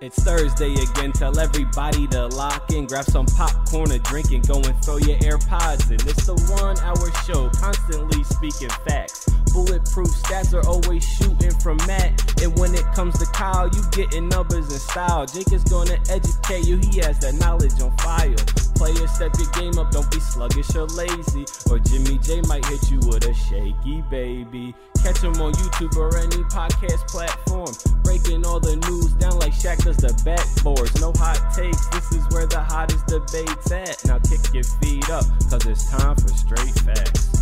It's Thursday again. Tell everybody to lock in, grab some popcorn, a drink, and go and throw your AirPods in. It's the one hour show, constantly speaking facts. Bulletproof stats are always shooting from Matt. And when it comes to Kyle, you getting numbers and style. Jake is gonna educate you, he has that knowledge on fire. Players, step your game up, don't be sluggish or lazy. Or Jimmy J might hit you with a shaky baby. Catch him on YouTube or any podcast platform. Breaking all the news down like Shaq does the backboards. No hot takes, this is where the hottest debate's at. Now kick your feet up, cause it's time for straight facts.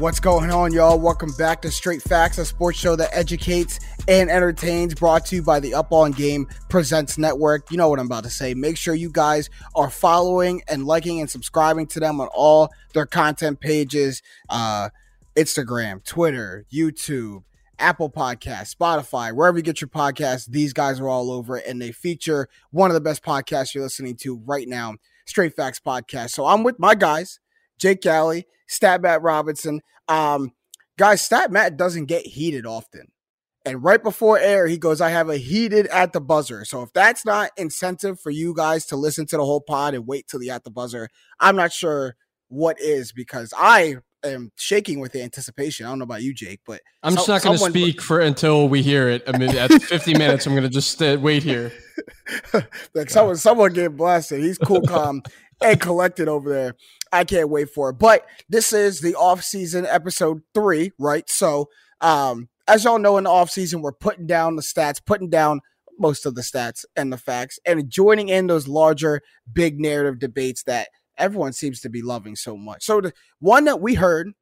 What's going on, y'all? Welcome back to Straight Facts, a sports show that educates and entertains, brought to you by the Up On Game Presents Network. You know what I'm about to say. Make sure you guys are following and liking and subscribing to them on all their content pages uh, Instagram, Twitter, YouTube, Apple Podcasts, Spotify, wherever you get your podcasts. These guys are all over it, and they feature one of the best podcasts you're listening to right now, Straight Facts Podcast. So I'm with my guys, Jake Galley, Stat Matt Robinson. Um, guys, Stat Matt doesn't get heated often. And right before air, he goes, I have a heated at the buzzer. So if that's not incentive for you guys to listen to the whole pod and wait till the at the buzzer, I'm not sure what is because I am shaking with the anticipation. I don't know about you, Jake, but I'm just not going to speak for until we hear it. I mean, at 50 minutes, I'm going to just uh, wait here. like someone, someone get blasted. He's cool, calm, and collected over there. I can't wait for it. But this is the off season episode three, right? So, um, as y'all know, in the off season, we're putting down the stats, putting down most of the stats and the facts, and joining in those larger, big narrative debates that everyone seems to be loving so much. So, the one that we heard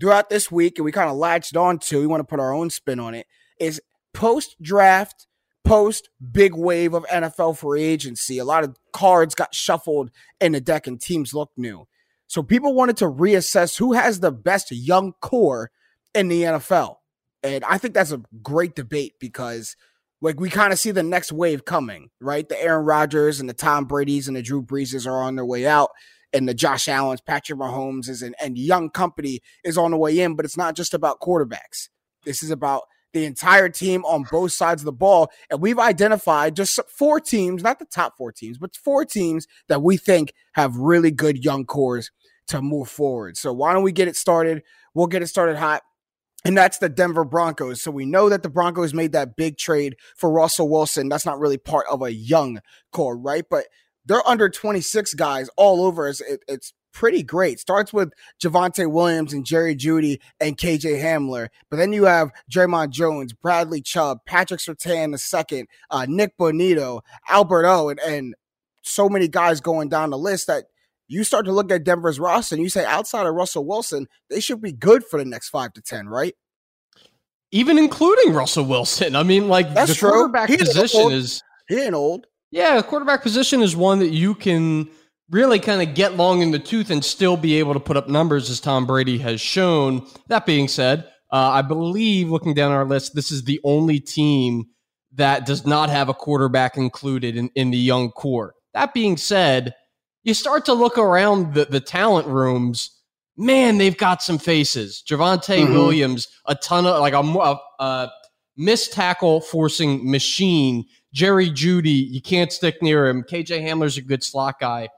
throughout this week, and we kind of latched on to, we want to put our own spin on it, is post draft, post big wave of NFL free agency. A lot of cards got shuffled in the deck, and teams look new. So people wanted to reassess who has the best young core in the NFL. And I think that's a great debate because like we kind of see the next wave coming, right? The Aaron Rodgers and the Tom Brady's and the Drew Breeses are on their way out. And the Josh Allen's, Patrick Mahomes is and, and young company is on the way in, but it's not just about quarterbacks. This is about the entire team on both sides of the ball. And we've identified just four teams, not the top four teams, but four teams that we think have really good young cores to move forward. So why don't we get it started? We'll get it started hot. and that's the Denver Broncos. So we know that the Broncos made that big trade for Russell Wilson. That's not really part of a young core, right? But they're under 26 guys all over. It's, it, it's pretty great. Starts with Javonte Williams and Jerry Jeudy and KJ Hamler. But then you have Dre'Mont Jones, Bradley Chubb, Patrick the second, uh, Nik Bonitto, Albert O, and, and so many guys going down the list that you start to look at Denver's roster and you say outside of Russell Wilson, they should be good for the next five to ten, right? Even including Russell Wilson. I mean, like That's the true. quarterback He position is He ain't old. yeah, quarterback position is one that you can really kind of get long in the tooth and still be able to put up numbers as Tom Brady has shown. That being said, uh, I believe looking down our list, this is the only team that does not have a quarterback included in, in the young core. That being said, you start to look around the, the talent rooms. Man, they've got some faces. Javonte Mhm. Williams, a ton of like a, a, a missed tackle forcing machine. Jerry Jeudy, you can't stick near him. KJ Hamler's a good slot guy.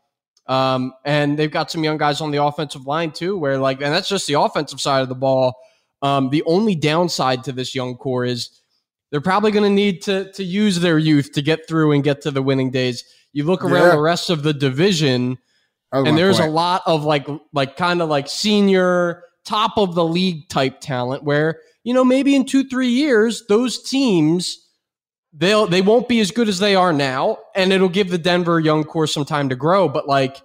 Um, and they've got some young guys on the offensive line too, where like, and that's just the offensive side of the ball. Um, the only downside to this young core is they're probably going to need to to use their youth to get through and get to the winning days. You look around Yeah. the rest of the division, That and there's a lot of like like kind of like senior top of the league type talent where you know maybe in two three years those teams they'll they won't be as good as they are now and it'll give the denver young core some time to grow but like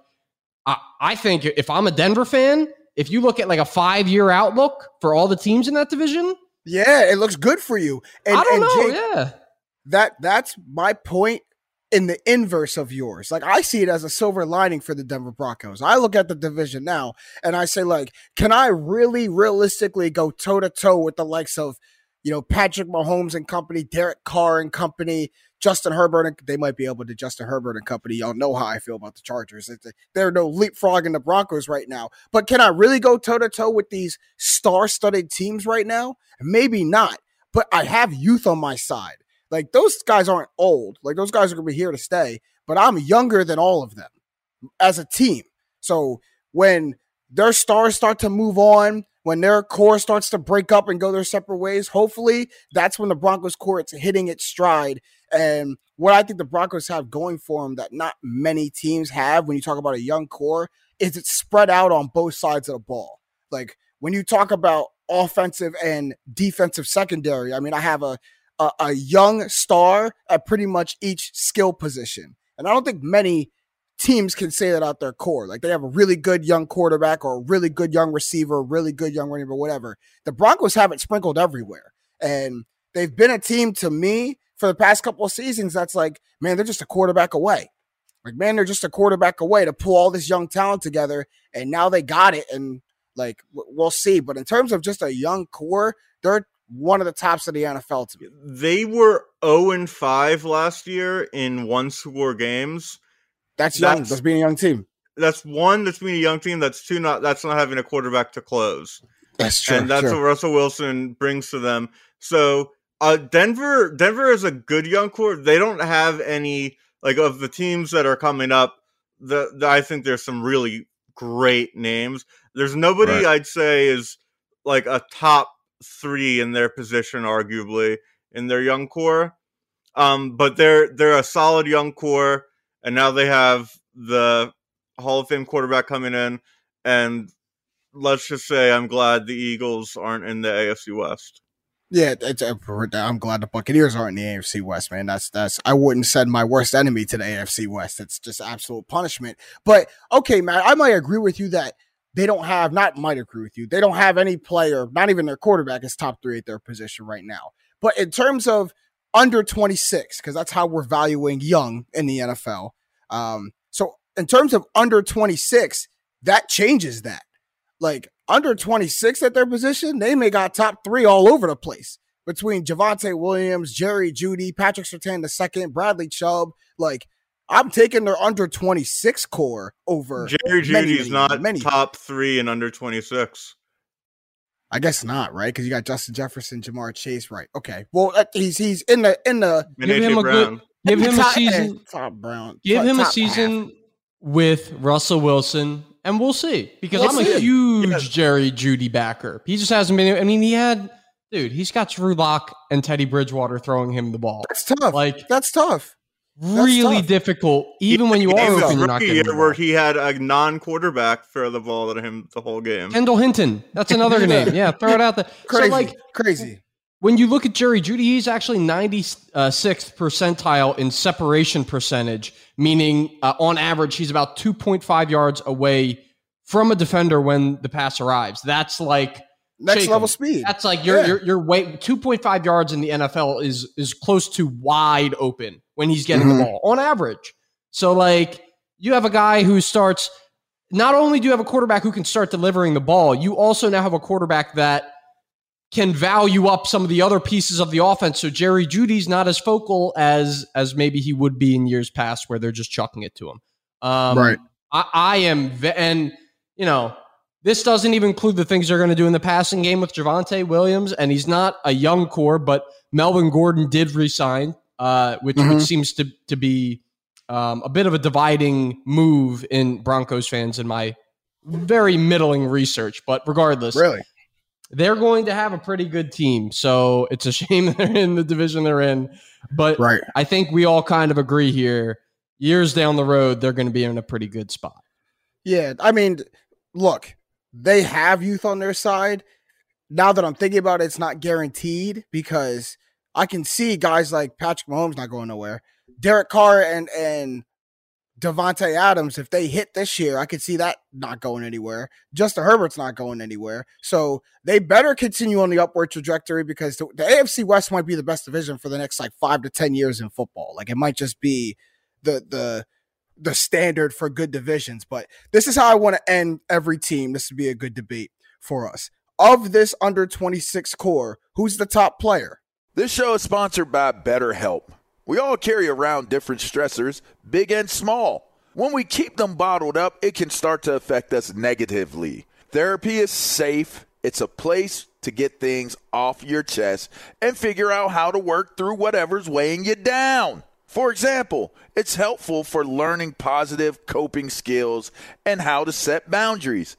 i, I think if i'm a denver fan if you look at like a five year outlook for all the teams in that division Yeah, it looks good for you. And, i don't and know Jake, yeah that that's my point in the inverse of yours. Like I see it as a silver lining for the Denver Broncos. I look at the division now and I say like, can I really realistically go toe to toe with the likes of, you know, Patrick Mahomes and company, Derek Carr and company, Justin Herbert and they might be able to Justin Herbert and company. Y'all know how I feel about the Chargers. They're no leapfrogging the Broncos right now. But can I really go toe to toe with these star-studded teams right now? Maybe not. But I have youth on my side. Like those guys aren't old. Like those guys are gonna be here to stay. But I'm younger than all of them as a team. So when their stars start to move on, when their core starts to break up and go their separate ways, hopefully that's when the Broncos core is hitting its stride. And what I think the Broncos have going for them that not many teams have when you talk about a young core is it's spread out on both sides of the ball. Like when you talk about offensive and defensive secondary, I mean, I have a a, a young star at pretty much each skill position. And I don't think many teams can say that out their core. Like they have a really good young quarterback or a really good young receiver, really good young running back, whatever. The Broncos have it sprinkled everywhere. And they've been a team to me for the past couple of seasons that's like, man, they're just a quarterback away. Like, man, they're just a quarterback away to pull all this young talent together. And now they got it. And like, we'll see. But in terms of just a young core, they're one of the tops of the NFL to me. They were 0 and 5 last year in one score games. That's young. That's- That's being a young team. That's one that's being a young team. That's two not that's not having a quarterback to close. That's true. and that's what Russell Wilson brings to them. So uh, Denver, Denver is a good young core. They don't have any like of the teams that are coming up. The, the I think there's some really great names. There's nobody Right. I'd say is like a top three in their position, arguably in their young core. Um, but they're they're a solid young core, and now they have the Hall of Fame quarterback coming in, and let's just say I'm glad the Eagles aren't in the AFC West. Yeah, it's, uh, I'm glad the Buccaneers aren't in the AFC West, man. That's that's I wouldn't send my worst enemy to the AFC West. It's just absolute punishment. But okay, man, I might agree with you that they don't have not might agree with you. They don't have any player, not even their quarterback is top three at their position right now. But in terms of under 26, because that's how we're valuing young in the NFL. Um, so in terms of under 26, that changes that. Like under 26 at their position, they may got top three all over the place between Javonte Williams, Jerry Jeudy, Patrick Surtain II, Bradley Chubb. Like I'm taking their under 26 core over Jerry many, Jeudy's many, not many. top three and under 26. I guess not, right? Because you got Justin Jefferson, Ja'Marr Chase, right? Okay. Well, uh, he's he's in the in the Give AJ him a Brown. good- Give him a top- season. eh, top Brown. Give top- him a season half. with Russell Wilson, and we'll see. Because We'll I'm a huge Yeah. Jerry Jeudy backer. He just hasn't been. I mean, he had dude, he's got Drew Lock and Teddy Bridgewater throwing him the ball. That's tough. Like that's tough. Really tough. difficult. Even when you He are open, you're not rookie getting the year where ball. he had a non-quarterback throw the ball at him the whole game. Kendall Hinton. That's another name. Yeah, throw it out there. Crazy. So like crazy. when you look at Jerry Jeudy, he's actually 96th percentile in separation percentage, meaning uh, on average, he's about 2.5 yards away from a defender when the pass arrives. That's like Next shake level 'em. speed. That's like you're Yeah. you're you're way 2.5 yards in the NFL is is close to wide open when he's getting Mhm. the ball on average. So like you have a guy who starts not only do you have a quarterback who can start delivering the ball, you also now have a quarterback that can value up some of the other pieces of the offense. So Jerry Jeudy's not as focal as as maybe he would be in years past, where they're just chucking it to him. Um, Right. I, I am, ve- and you know, this doesn't even include the things they're going to do in the passing game with Javonte Williams, and he's not a young core, but Melvin Gordon did resign, uh, which Mhm. which seems to to be um, a bit of a dividing move in Broncos fans in my very middling research. But regardless, Really? they're going to have a pretty good team. So it's a shame they're in the division they're in. But Right. I think we all kind of agree here. Years down the road, they're going to be in a pretty good spot. Yeah, I mean, look, they have youth on their side. Now that I'm thinking about it, it's not guaranteed because I can see guys like Patrick Mahomes not going nowhere. Derek Carr and and Davante Adams, if they hit this year, I could see that not going anywhere. Justin Herbert's not going anywhere. So they better continue on the upward trajectory because the, the AFC West might be the best division for the next like five to ten years in football. Like it might just be the the the standard for good divisions. But this is how I want to end every team. This would be a good debate for us. Of this under 26 core, who's the top player? This show is sponsored by BetterHelp. We all carry around different stressors, big and small. When we keep them bottled up, it can start to affect us negatively. Therapy is safe, it's a place to get things off your chest and figure out how to work through whatever's weighing you down. For example, it's helpful for learning positive coping skills and how to set boundaries.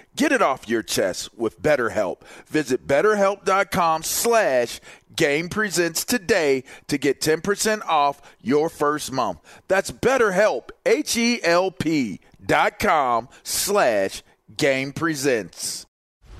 Get it off your chest with BetterHelp. Visit betterhelp.com slash game presents today to get 10% off your first month. That's betterhelp, H-E-L-P dot com slash game presents.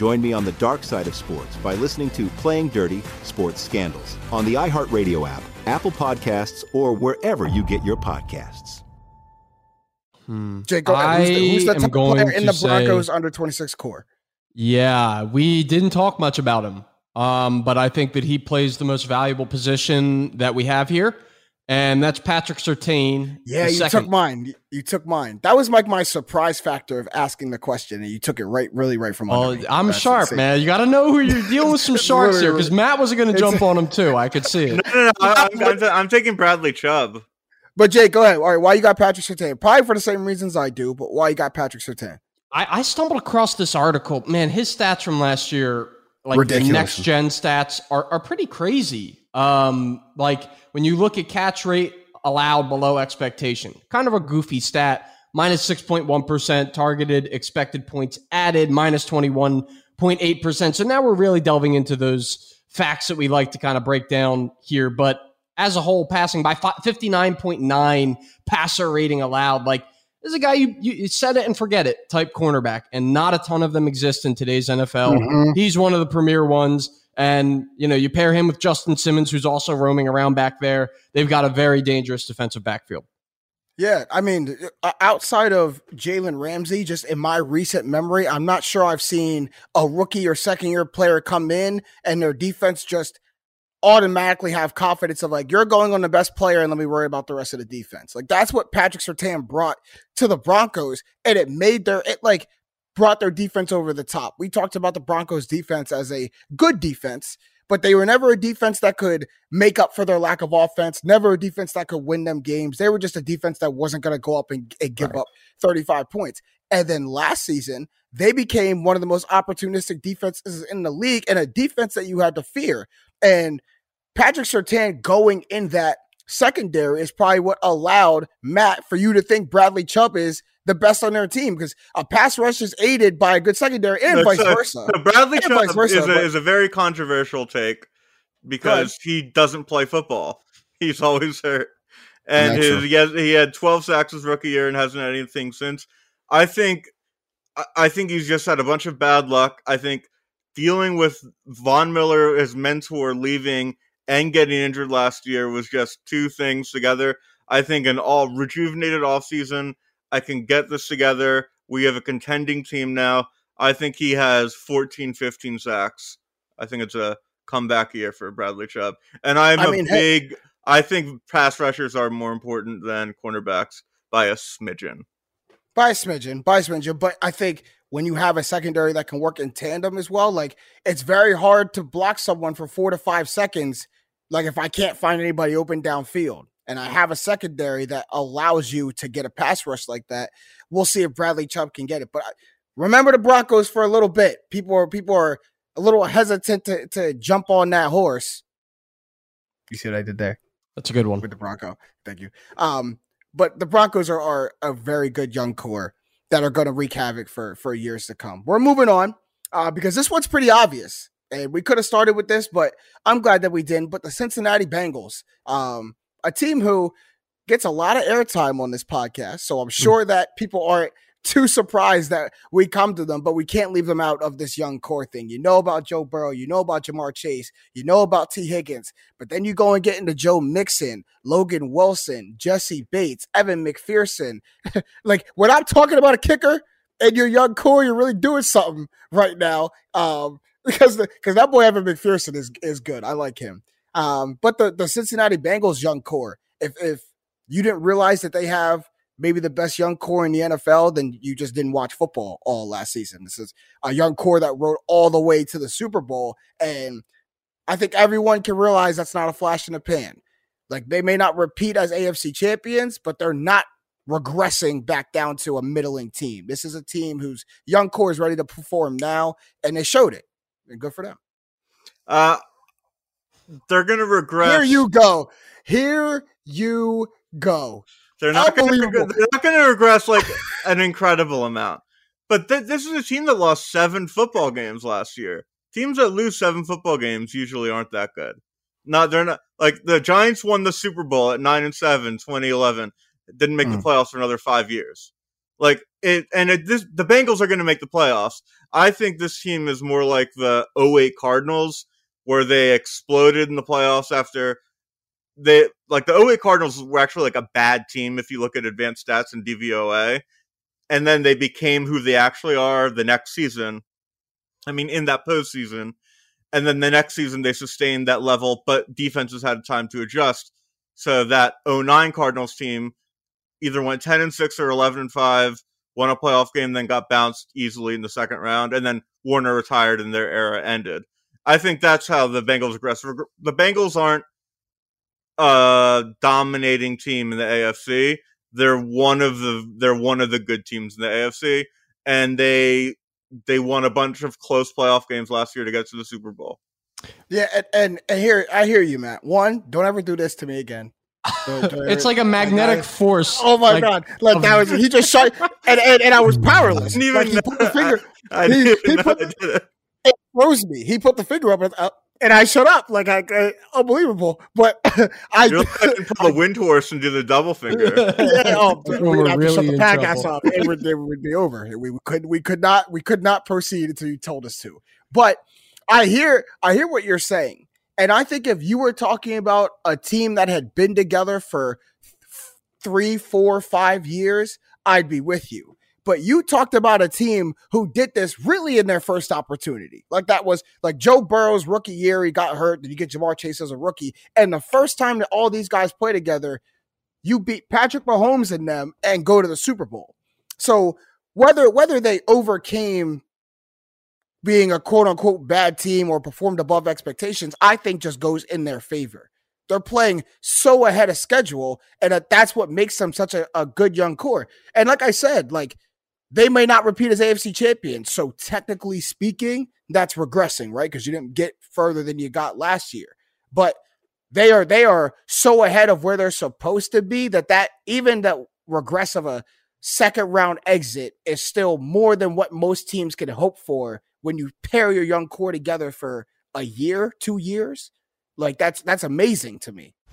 Join me on the dark side of sports by listening to Playing Dirty Sports Scandals on the iHeartRadio app, Apple Podcasts, or wherever you get your podcasts. Jake, go ahead. Who's the, who's the top going player in to the say- Broncos under 26 core? Yeah, we didn't talk much about him, um, but I think that he plays the most valuable position that we have here. And that's Patrick Surtain. Yeah, you second. took mine. You took mine. That was like my surprise factor of asking the question, and you took it right, really right from my. oh, I'm that's sharp, insane. man. You got to know who you're dealing with. Some sharks here, because Matt wasn't going to jump on him too. I could see it. No, no, no. I'm, I'm, I'm, taking Bradley Chubb. But Jake, go ahead. All right, why you got Patrick Surtain? Probably for the same reasons I do, but why you got Patrick Surtain? I, I stumbled across this article. Man, his stats from last year, like Ridiculous. the next gen stats, are are pretty crazy. Um, like when you look at catch rate allowed below expectation. Kind of a goofy stat. Minus 6.1 targeted, expected points added, minus 21.8%. So now we're really delving into those facts that we like to kind of break down here. But as a whole, passing by 59.9 passer rating allowed, like this is a guy you, you set it and forget it type cornerback, and not a ton of them exist in today's NFL. Mm-hmm. He's one of the premier ones. And, you know, you pair him with Justin Simmons, who's also roaming around back there. They've got a very dangerous defensive backfield. Yeah, I mean, uh, outside of Jalen Ramsey, just in my recent memory, I'm not sure I've seen a rookie or second year player come in and their defense just automatically have confidence of like, you're going on the best player and let me worry about the rest of the defense. Like, that's what Patrick Surtain brought to the Broncos. And it made their, it like, brought their defense over the top. We talked about the Broncos defense as a good defense, but they were never a defense that could make up for their lack of offense, never a defense that could win them games. They were just a defense that wasn't going to go up and, and give right. up 35 points. And then last season, they became one of the most opportunistic defenses in the league and a defense that you had to fear. And Patrick Surtain going in that secondary is probably what allowed Matt for you to think Bradley Chubb is the best on their team because a pass rush is aided by a good secondary and vice versa. So Bradley and Chubb versa, is, a, is a very controversial take because he doesn't play football. He's always hurt. And his, he, has, he had 12 sacks his rookie year and hasn't had anything since. I think I think he's just had a bunch of bad luck. I think dealing with Von Miller, his mentor, leaving and getting injured last year was just two things together. I think an all rejuvenated offseason – I can get this together. We have a contending team now. I think he has 14, 15 sacks. I think it's a comeback year for Bradley Chubb. And I'm I a mean, big, hey, I think pass rushers are more important than cornerbacks by a smidgen. By a smidgen, by a smidgen. But I think when you have a secondary that can work in tandem as well, like it's very hard to block someone for four to five seconds. Like if I can't find anybody open downfield and I have a secondary that allows you to get a pass rush like that, we'll see if Bradley Chubb can get it. But remember the Broncos for a little bit. People are people are a little hesitant to, to jump on that horse. You see what I did there? That's a good one with the Bronco. Thank you. Um, but the Broncos are, are a very good young core that are going to wreak havoc for for years to come. We're moving on uh, because this one's pretty obvious, and we could have started with this, but I'm glad that we didn't. But the Cincinnati Bengals, um, a team who gets a lot of airtime on this podcast. So I'm hmm. sure that people aren't too surprised that we come to them, but we can't leave them out of this young core thing. You know about Joe Burrow, you know about Ja'Marr Chase, you know about Tee Higgins, but then you go and get into Joe Mixon, Logan Wilson, Jessie Bates, Evan McPherson. like when I'm talking about a kicker and your young core, you're really doing something right now. Um, because because that boy Evan McPherson is is good. I like him. Um, but the the Cincinnati Bengals young core, if if you didn't realize that they have maybe the best young core in the NFL, then you just didn't watch football all last season. This is a young core that rode all the way to the Super Bowl, and I think everyone can realize that's not a flash in the pan. Like they may not repeat as AFC champions, but they're not regressing back down to a middling team. This is a team whose young core is ready to perform now, and they showed it. And good for them. Uh, they're going to regress. Here you go. Here you go. They're not going to. They're not going to regress like an incredible amount. But th- this is a team that lost seven football games last year. Teams that lose seven football games usually aren't that good. Not they're not like the Giants won the Super Bowl at nine and seven, 2011. Didn't make mm. the playoffs for another five years. Like it, and it, this, the Bengals are going to make the playoffs. I think this team is more like the 08 Cardinals, where they exploded in the playoffs after they like the 08 Cardinals were actually like a bad team if you look at advanced stats and DVOA. And then they became who they actually are the next season. I mean, in that postseason. And then the next season they sustained that level, but defenses had time to adjust. So that 09 Cardinals team either went 10 and 6 or 11 and 5, won a playoff game, then got bounced easily in the second round, and then Warner retired and their era ended. I think that's how the Bengals aggressive. The Bengals aren't a dominating team in the AFC. They're one of the they're one of the good teams in the AFC, and they they won a bunch of close playoff games last year to get to the Super Bowl. Yeah, and, and, and here I hear you, Matt. One, don't ever do this to me again. it's like a magnetic like force. Oh my like, god! Like um, that was he just shot, and, and and I was powerless. Even like he put the finger. I, I he, he put, it. It froze me. He put the finger up, and, uh, and I shut up. Like I, I unbelievable. But I You're like pull the wind horse and do the double finger. yeah, oh, we would really shut the podcast off. It would, it would be over. We, we could we could not we could not proceed until you told us to. But I hear I hear what you're saying. And I think if you were talking about a team that had been together for three, four, five years, I'd be with you. But you talked about a team who did this really in their first opportunity. Like that was like Joe Burrow's rookie year. He got hurt. Did you get Ja'Marr Chase as a rookie? And the first time that all these guys play together, you beat Patrick Mahomes and them and go to the Super Bowl. So whether whether they overcame being a quote unquote bad team or performed above expectations, I think just goes in their favor. They're playing so ahead of schedule, and that's what makes them such a, a good young core. And like I said, like they may not repeat as AFC champions. So technically speaking, that's regressing, right? Because you didn't get further than you got last year. But they are they are so ahead of where they're supposed to be that that even that regress of a second round exit is still more than what most teams can hope for when you pair your young core together for a year, two years, like that's that's amazing to me.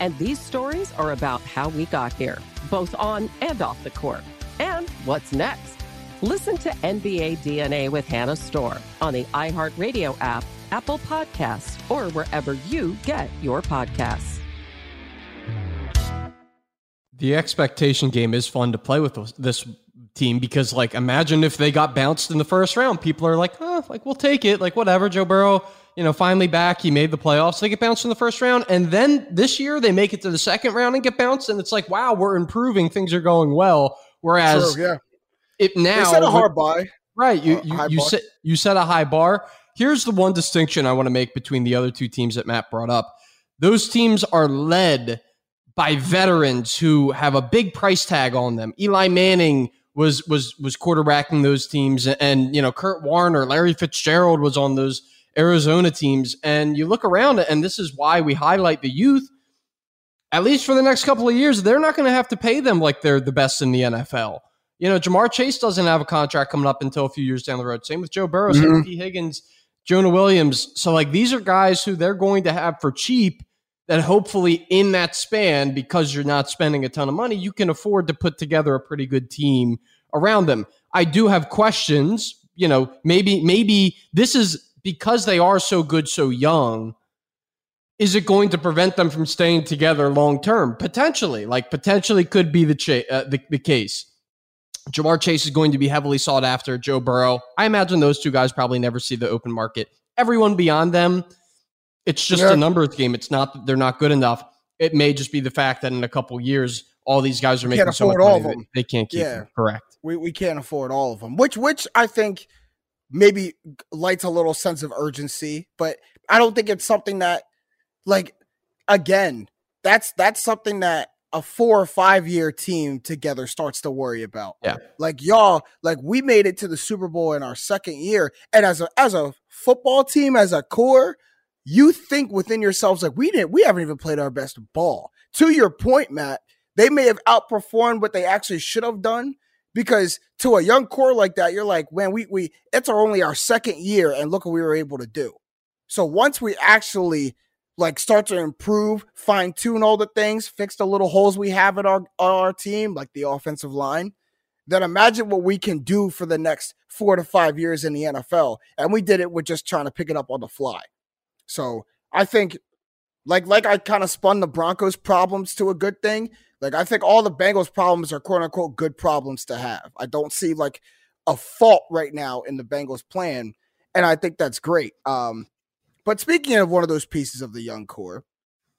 And these stories are about how we got here, both on and off the court. And what's next? Listen to NBA DNA with Hannah Storm on the iHeartRadio app, Apple Podcasts, or wherever you get your podcasts. The expectation game is fun to play with this team because, like, imagine if they got bounced in the first round. People are like, oh, like, we'll take it. Like, whatever. Joe Burrow you know, finally back. He made the playoffs. They get bounced in the first round. And then this year they make it to the second round and get bounced. And it's like, wow, we're improving. Things are going well. Whereas True, yeah. it now They set a hard buy. Right. You Uh, you, you set you set a high bar. Here's the one distinction I want to make between the other two teams that Matt brought up. Those teams are led by veterans who have a big price tag on them. Eli Manning was was was quarterbacking those teams and you know Kurt Warner, Larry Fitzgerald was on those Arizona teams and you look around and this is why we highlight the youth at least for the next couple of years they're not going to have to pay them like they're the best in the NFL. You know, Ja'Marr Chase doesn't have a contract coming up until a few years down the road. Same with Joe Burrow, same mm-hmm. with Tee Higgins, Jonah Williams. So, like, these are guys who they're going to have for cheap that hopefully in that span, because you're not spending a ton of money, you can afford to put together a pretty good team around them. I do have questions. You know, maybe, maybe this is because they are so good so young. Is it going to prevent them from staying together long term? Potentially, like potentially could be the, cha- uh, the the case. Ja'Marr Chase is going to be heavily sought after. Joe Burrow. I imagine those two guys probably never see the open market. Everyone beyond them, it's just Yeah. a numbers game. It's not that they're not good enough. It may just be the fact that in a couple years, all these guys are making so much money they can't keep Yeah. them. Correct. We we can't afford all of them, which which I think maybe lights a little sense of urgency, but I don't think it's something that like again, that's that's something that a four or five year team together starts to worry about. Yeah. Like y'all, like we made it to the Super Bowl in our second year, and as a as a football team, as a core, you think within yourselves like we didn't, we haven't even played our best ball. To your point, Matt, they may have outperformed what they actually should have done because to a young core like that, you're like, man, we we it's our only our second year, and look what we were able to do. So once we actually like start to improve, fine tune all the things, fix the little holes we have at our our team, like the offensive line, then imagine what we can do for the next four to five years in the NFL. And we did it with just trying to pick it up on the fly. So I think like like I kind of spun the Broncos problems to a good thing. Like I think all the Bengals problems are quote unquote good problems to have. I don't see like a fault right now in the Bengals plan. And I think that's great. Um, but speaking of one of those pieces of the young core,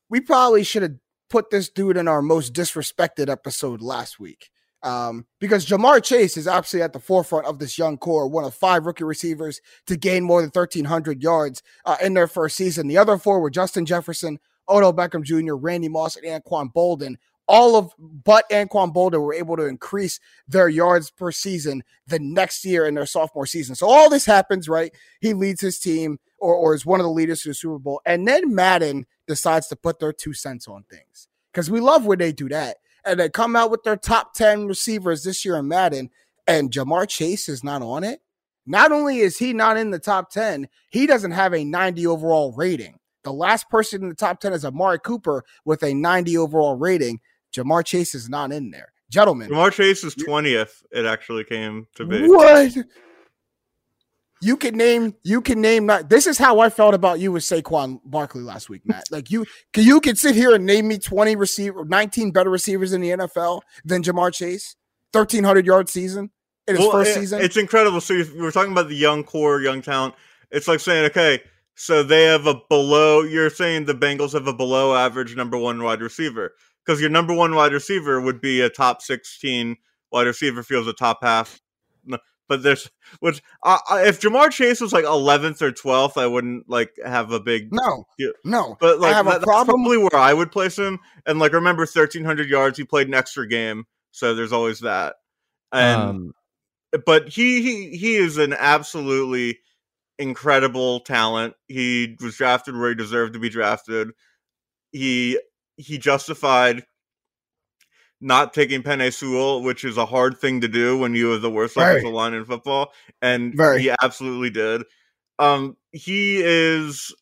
we probably should have put this dude in our most disrespected episode last week. Um, because Ja'Marr Chase is absolutely at the forefront of this young core, one of five rookie receivers to gain more than 1,300 yards uh, in their first season. The other four were Justin Jefferson, Odell Beckham Jr., Randy Moss, and Anquan Boldin. All of but Anquan Boldin were able to increase their yards per season the next year in their sophomore season. So all this happens, right? He leads his team or, or is one of the leaders to the Super Bowl. And then Madden decides to put their two cents on things because we love when they do that. And they come out with their top 10 receivers this year in Madden, and Ja'Marr Chase is not on it. Not only is he not in the top 10, he doesn't have a 90 overall rating. The last person in the top 10 is Amari Cooper with a 90 overall rating. Ja'Marr Chase is not in there. Gentlemen, Ja'Marr Chase is twentieth. It actually came to be. what? You can name, you can name not this is how I felt about you with Saquon Barkley last week, Matt. Like you can you can sit here and name me 20 receiver 19 better receivers in the NFL than Ja'Marr Chase, 1300 yard season in his Well, first it- season. It's incredible. So were talking about the young core, young talent. It's like saying, okay, so they have a below. You're saying the Bengals have a below average number one wide receiver because your number one wide receiver would be a top sixteen wide receiver. Feels a top half. But there's which I I- if Ja'Marr Chase was like 11th or 12th, I wouldn't like have a big no, deal. no. But like I have that- a that's problem. probably where I would place him. And like remember, thirteen hundred yards. He played an extra game, so there's always that. And Um, but he he he is an absolutely incredible talent. He was drafted where he deserved to be drafted. He he justified not taking Penei Sewell, which is a hard thing to do when you have the worst Very. offensive line in football, and Very. he absolutely did. Um, he is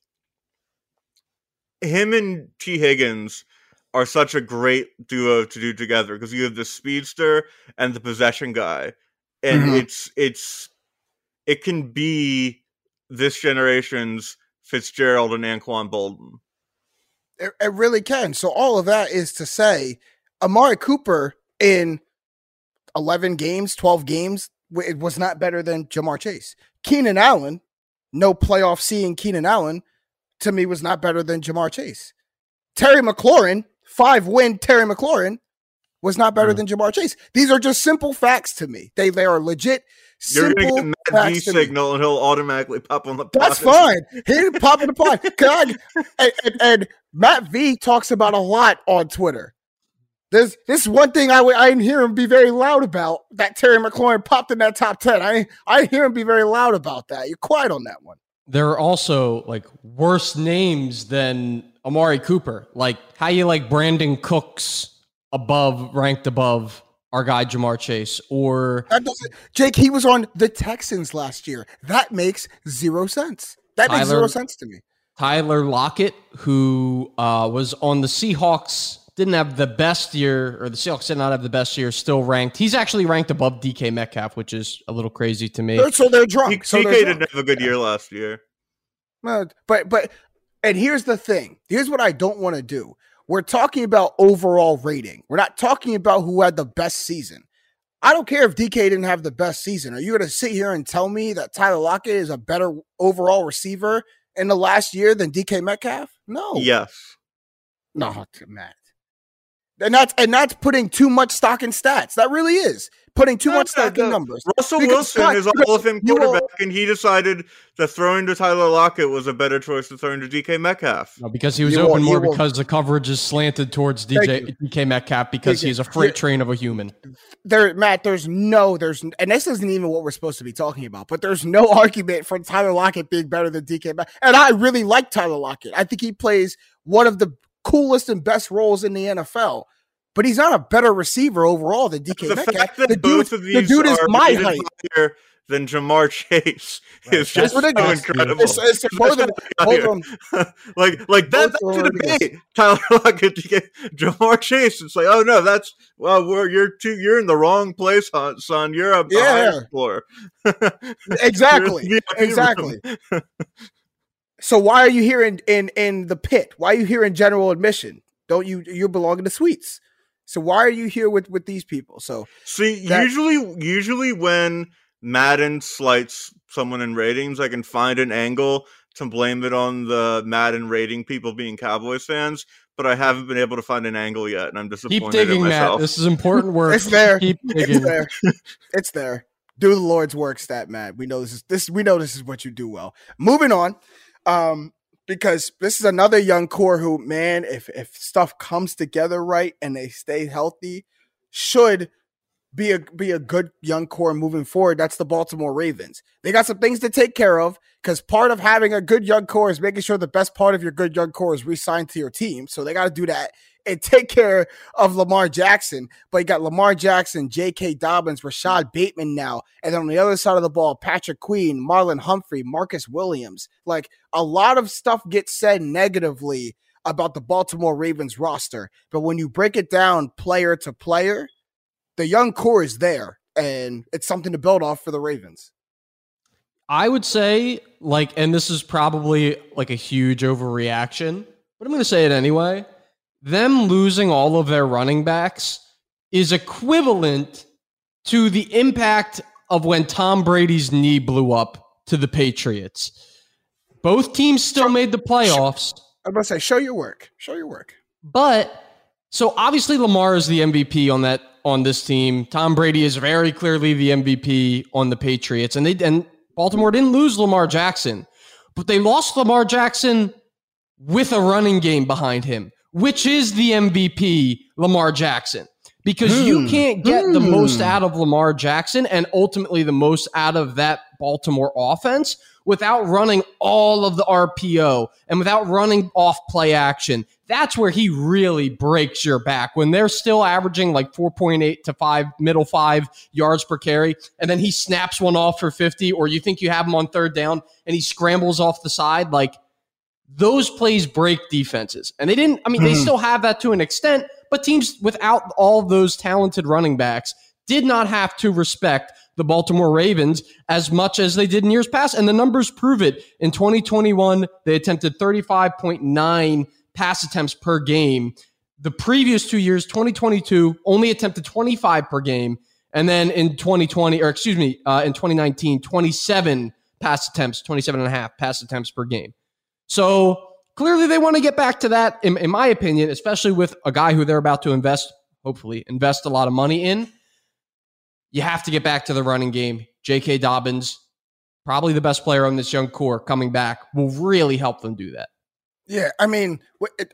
him and Tee Higgins are such a great duo to do together because you have the speedster and the possession guy, and Mhm. it's it's it can be this generation's Fitzgerald and Anquan Boldin. It, it really can. So all of that is to say, Amari Cooper in eleven games, twelve games, it was not better than Ja'Marr Chase. Keenan Allen, no playoff seeing Keenan Allen, to me was not better than Ja'Marr Chase. Terry McLaurin, five win Terry McLaurin, was not better hmm. than Ja'Marr Chase. These are just simple facts to me. They they are legit. You're simple gonna get Matt V facts to me. signal, and he'll automatically pop on the. Pod. That's fine. He didn't pop in the pod. Can I- and, and, and Matt V talks about a lot on Twitter. There's this one thing I w- I didn't hear him be very loud about that Terry McLaurin popped in that top ten. I I didn't hear him be very loud about that. You're quiet on that one. There are also like worse names than Amari Cooper. Like how you like Brandin Cooks above ranked above our guy Ja'Marr Chase or Jake, he was on the Texans last year. That makes zero sense. That makes zero sense to me. Tyler Lockett, who uh, was on the Seahawks, didn't have the best year, or the Seahawks did not have the best year, still ranked. He's actually ranked above DK Metcalf, which is a little crazy to me. They're- so they're drunk. So DK they're didn't drunk. have a good year last year. Uh, But but and here's the thing. Here's what I don't want to do. We're talking about overall rating. We're not talking about who had the best season. I don't care if DK didn't have the best season. Are you going to sit here and tell me that Tyler Lockett is a better overall receiver in the last year than DK Metcalf? No. Yes. No, Matt. And that's and that's putting too much stock in stats. That really is putting too much stock in numbers. Russell Because- Wilson is a Hall of Fame you will- quarterback, and he decided that throwing to Tyler Lockett was a better choice than throwing to DK Metcalf. No, because he was You open won't- more you won't- because the coverage is slanted towards DJ DK Metcalf because Thank you. he's a freight train of a human. there, Matt, there's no, there's, and this isn't even what we're supposed to be talking about, but there's no argument for Tyler Lockett being better than DK. Metcalf. And I really like Tyler Lockett. I think he plays one of the coolest and best roles in the NFL, but he's not a better receiver overall than DK The Metcalf. fact that the both dude, of the these dude is are my rated height. higher than Ja'Marr Chase is just so ridiculous. incredible. It's- it's- both of them- both like, like that, that's of them a debate. Tyler Lockett to get Ja'Marr Chase. It's like, oh no, that's well, we're you're too, you're in the wrong place, son. You're up the Yeah. higher floor. Exactly. You're in the VIP Exactly. So why are you here in, in in the pit? Why are you here in general admission? Don't you you belong in the suites? So why are you here with with these people? So See, That- usually, usually when Madden slights someone in ratings, I can find an angle to blame it on the Madden rating people being Cowboys fans, but I haven't been able to find an angle yet, and I'm disappointed Keep digging, in Matt. This is important work. it's there. Keep It's digging. there. It's there. Do the Lord's work, stat Matt. We know this is this. We know this is what you do well. Moving on, um, because this is another young core who, man, if if stuff comes together right and they stay healthy, should be a be a good young core moving forward. That's the Baltimore Ravens. They got some things to take care of because part of having a good young core is making sure the best part of your good young core is re-signed to your team. So they got to do that and take care of Lamar Jackson. But you got Lamar Jackson, J.K. Dobbins, Rashod Bateman now, and then on the other side of the ball, Patrick Queen, Marlon Humphrey, Marcus Williams. Like a lot of stuff gets said negatively about the Baltimore Ravens roster, but when you break it down player to player, the young core is there, and it's something to build off for the Ravens. I would say, like, and this is probably like a huge overreaction, but I'm going to say it anyway. Them losing all of their running backs is equivalent to the impact of when Tom Brady's knee blew up to the Patriots. Both teams still made the playoffs. I'm about to say, show your work. Show your work. But so obviously Lamar is the MVP on that on this team. Tom Brady is very clearly the MVP on the Patriots, and they and Baltimore didn't lose Lamar Jackson, but they lost Lamar Jackson with a running game behind him, which is the MVP Lamar Jackson. Because you Hmm. can't get the most Hmm. out of Lamar Jackson and ultimately the most out of that Baltimore offense without running all of the RPO and without running off play action. That's where he really breaks your back when they're still averaging like 4.8 to 5 middle 5 yards per carry and then he snaps one off for 50 or you think you have him on third down and he scrambles off the side like those plays break defenses. And they didn't, I mean, they Mhm. still have that to an extent, but teams without all those talented running backs did not have to respect the Baltimore Ravens as much as they did in years past. And the numbers prove it. In 2021, they attempted 35.9 pass attempts per game. The previous two years, 2022, only attempted 25 per game. And then in 2020, or excuse me, uh, in 2019, 27 pass attempts, 27 and a half pass attempts per game. So clearly they want to get back to that, in, in my opinion, especially with a guy who they're about to invest hopefully invest a lot of money in. You have to get back to the running game. J.K. Dobbins, probably the best player on this young core, coming back will really help them do that. Yeah, I mean,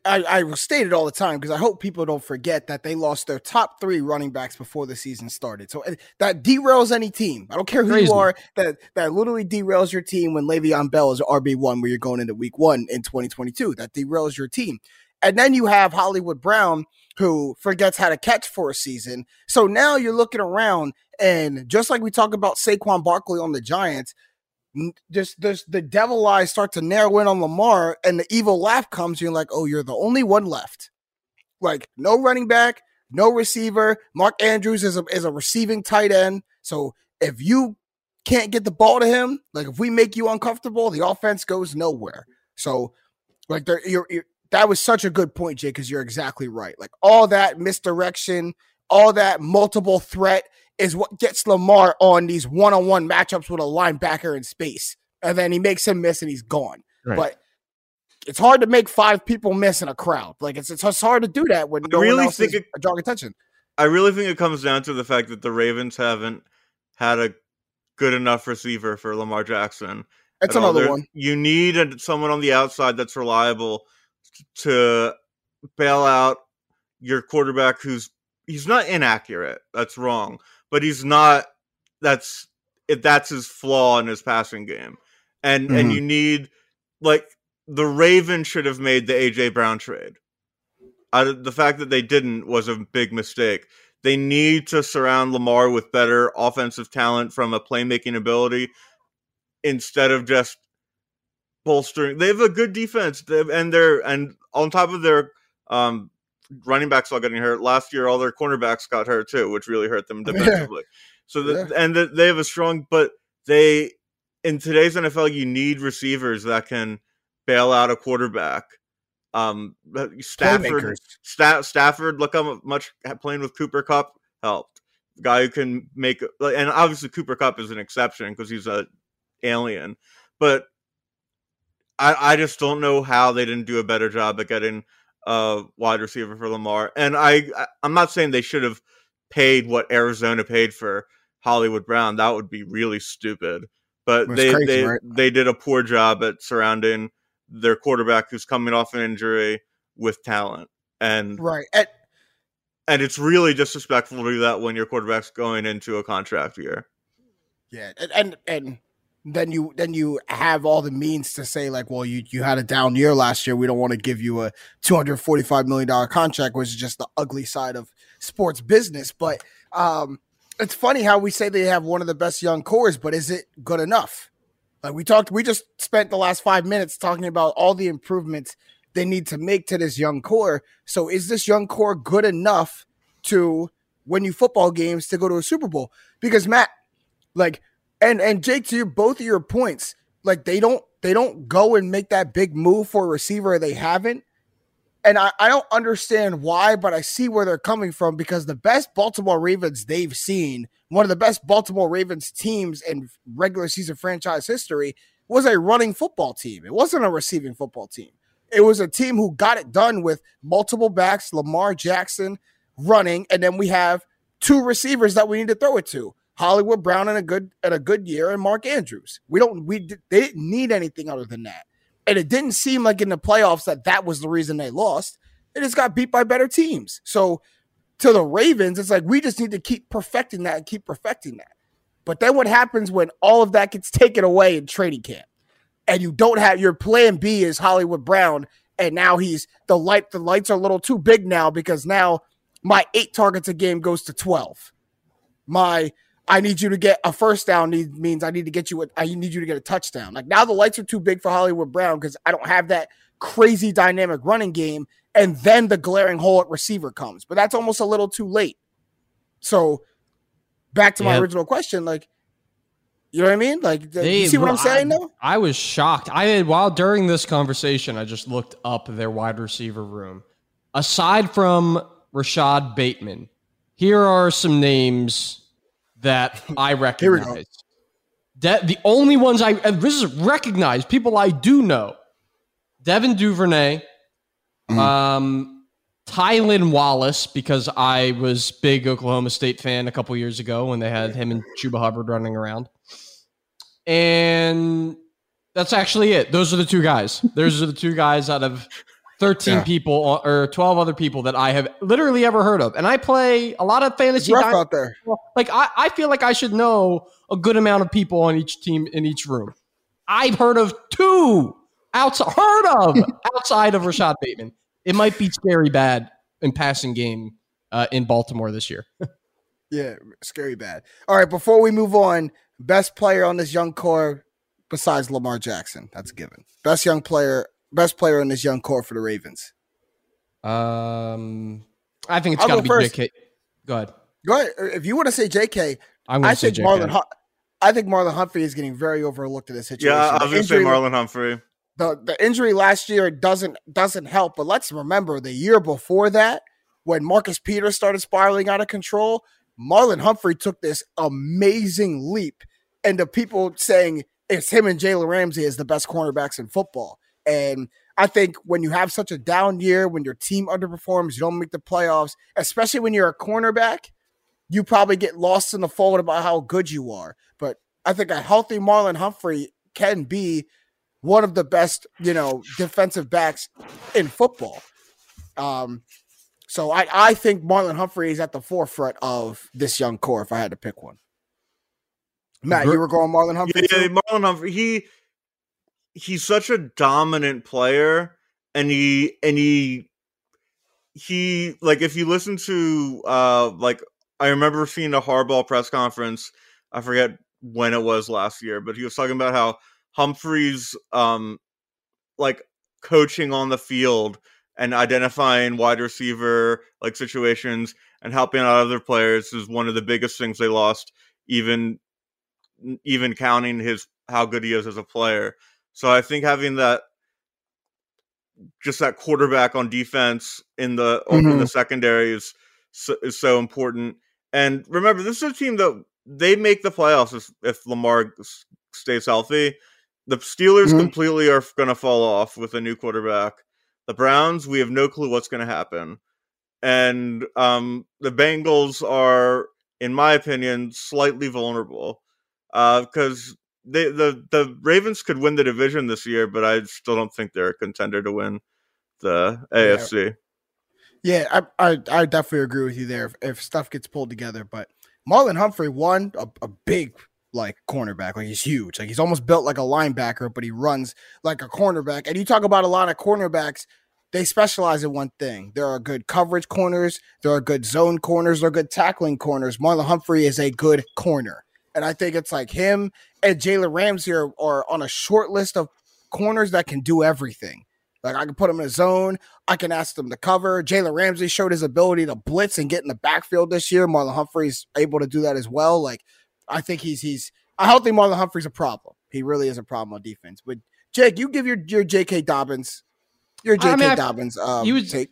I, I state it all the time because I hope people don't forget that they lost their top three running backs before the season started. So that derails any team. I don't care who Crazy. you are. That that literally derails your team when Le'Veon Bell is RB one where you're going into Week One in 2022. That derails your team. And then you have Hollywood Brown who forgets how to catch for a season. So now you're looking around, and just like we talk about Saquon Barkley on the Giants, just the devil eyes start to narrow in on Lamar, and the evil laugh comes. You're like, oh, you're the only one left. Like no running back, no receiver. Mark Andrews is a is a receiving tight end. So if you can't get the ball to him, like if we make you uncomfortable, the offense goes nowhere. So like there, you're, you're that was such a good point, Jay, because you're exactly right. Like all that misdirection, all that multiple threat is what gets Lamar on these one on one matchups with a linebacker in space. And then he makes him miss and he's gone. Right. But it's hard to make five people miss in a crowd. Like it's it's hard to do that when no really one else think it, uh, drawing attention. I really think it comes down to the fact that the Ravens haven't had a good enough receiver for Lamar Jackson. That's another one. You need a, someone on the outside that's reliable to bail out your quarterback who's he's not inaccurate. That's wrong but he's not. That's it. That's his flaw in his passing game, and mm-hmm. and you need like the Ravens should have made the AJ Brown trade. I, the fact that they didn't was a big mistake. They need to surround Lamar with better offensive talent from a playmaking ability instead of just bolstering. They have a good defense, and they're and on top of their um, running backs all getting hurt. Last year, all their cornerbacks got hurt too, which really hurt them defensively. so, the, yeah. and the, they have a strong, but they in today's NFL, you need receivers that can bail out a quarterback. Um, Stafford, Sta- Stafford, look how much playing with Cooper Kupp helped. Guy who can make, and obviously Cooper Kupp is an exception because he's a alien, but I, I just don't know how they didn't do a better job at getting uh, wide receiver for Lamar. And I, I'm not saying they should have paid what Arizona paid for Hollywood Brown. That would be really stupid. But they crazy, they, right? they did a poor job at surrounding their quarterback who's coming off an injury with talent. And right. And, and it's really disrespectful to do that when your quarterback's going into a contract year. Yeah, and and, and then you then you have all the means to say like, well, you you had a down year last year. We don't want to give you a two hundred forty five million dollar contract, which is just the ugly side of sports business. But um, it's funny how we say they have one of the best young cores, but is it good enough? Like we talked, we just spent the last five minutes talking about all the improvements they need to make to this young core. So is this young core good enough to win you football games to go to a Super Bowl? Because Matt, like and and Jake, to your, both of your points, like they don't they don't go and make that big move for a receiver they haven't. And I, I don't understand why, but I see where they're coming from because the best Baltimore Ravens they've seen, one of the best Baltimore Ravens teams in regular season franchise history, was a running football team. It wasn't a receiving football team. It was a team who got it done with multiple backs, Lamar Jackson running, and then we have two receivers that we need to throw it to. Hollywood Brown in a good at a good year and Mark Andrews. We don't we they didn't need anything other than that. And it didn't seem like in the playoffs that that was the reason they lost. They just got beat by better teams. So to the Ravens, it's like we just need to keep perfecting that and keep perfecting that. But then what happens when all of that gets taken away in training camp and you don't have your plan B is Hollywood Brown and now he's the light the lights are a little too big now because now my 8 targets a game goes to 12. My I need you to get a first down means I need to get you a, I need you to get a touchdown. Like now the lights are too big for Hollywood Brown because I don't have that crazy dynamic running game. And then the glaring hole at receiver comes. But that's almost a little too late. So back to my original question, like you know what I mean? Like, they, you see what I'm saying? Though I was shocked. I had while during this conversation, I just looked up their wide receiver room. Aside from Rashod Bateman, here are some names that I recognize. that the only ones I this is recognized people I do know. Devin Duvernay, mm-hmm. um, Tylan Wallace because I was big Oklahoma State fan a couple years ago when they had him and Chuba Hubbard running around. And that's actually it. Those are the two guys. Those are the two guys out of 13 yeah. people or 12 other people that I have literally ever heard of. And I play a lot of fantasy rough out there. Like I, I feel like I should know a good amount of people on each team in each room. I've heard of two outside heard of outside of Rashod Bateman. It might be scary bad in passing game uh, in Baltimore this year. yeah, scary bad. All right, before we move on, best player on this young core besides Lamar Jackson. That's a given. Best young player best player in this young core for the Ravens? Um, I think it's got to be first. JK. Go ahead. Go ahead. If you want to say JK, I'm I think JK. Marlon. I think Marlon Humphrey is getting very overlooked in this situation. Yeah, I was going to say Marlon Humphrey. The the injury last year doesn't doesn't help, but let's remember the year before that when Marcus Peters started spiraling out of control, Marlon Humphrey took this amazing leap, and the people saying it's him and Jalen Ramsey as the best cornerbacks in football. And I think when you have such a down year, when your team underperforms, you don't make the playoffs, especially when you're a cornerback, you probably get lost in the fold about how good you are. But I think a healthy Marlon Humphrey can be one of the best, you know, defensive backs in football. Um, so I, I think Marlon Humphrey is at the forefront of this young core if I had to pick one. Matt, you were going Marlon Humphrey. Yeah, yeah Marlon Humphrey. He he's such a dominant player and he and he he like if you listen to uh like I remember seeing a Harbaugh press conference. I forget when it was last year, but he was talking about how Humphreys um like coaching on the field and identifying wide receiver like situations and helping out other players is one of the biggest things they lost even even counting his how good he is as a player so I think having that just that quarterback on defense in the mm-hmm. in the secondary is so, is so important. And remember, this is a team that they make the playoffs if, if Lamar stays healthy. The Steelers mm-hmm. completely are going to fall off with a new quarterback. The Browns, we have no clue what's going to happen. And um, the Bengals are, in my opinion, slightly vulnerable because uh, they the the Ravens could win the division this year, but I still don't think they're a contender to win the AFC. Yeah, I I, I definitely agree with you there. If, if, stuff gets pulled together, but Marlon Humphrey won a, a big like cornerback, like he's huge, like he's almost built like a linebacker, but he runs like a cornerback. And you talk about a lot of cornerbacks they specialize in one thing. There are good coverage corners, there are good zone corners, there are good tackling corners. Marlon Humphrey is a good corner. And I think it's like him and Jalen Ramsey are, are on a short list of corners that can do everything. Like I can put him in a zone. I can ask them to cover. Jalen Ramsey showed his ability to blitz and get in the backfield this year. Marlon Humphrey's able to do that as well. Like I think he's he's I don't think Marlon Humphrey's a problem. He really is a problem on defense. But Jake, you give your your J.K. Dobbins, your J.K. I mean, Dobbins. Um, he was take.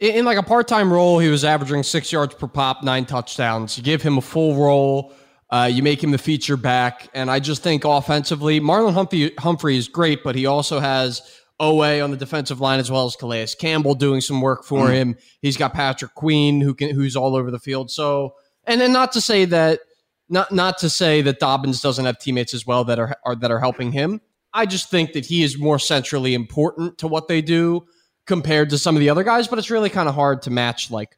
in like a part time role. He was averaging six yards per pop, nine touchdowns. You give him a full role uh, you make him the feature back. And I just think offensively, Marlon Humphrey, Humphrey is great, but he also has OA on the defensive line as well as Calais Campbell doing some work for mm. him. He's got Patrick Queen who can who's all over the field. So and then not to say that not not to say that Dobbins doesn't have teammates as well that are, are that are helping him. I just think that he is more centrally important to what they do compared to some of the other guys, but it's really kind of hard to match like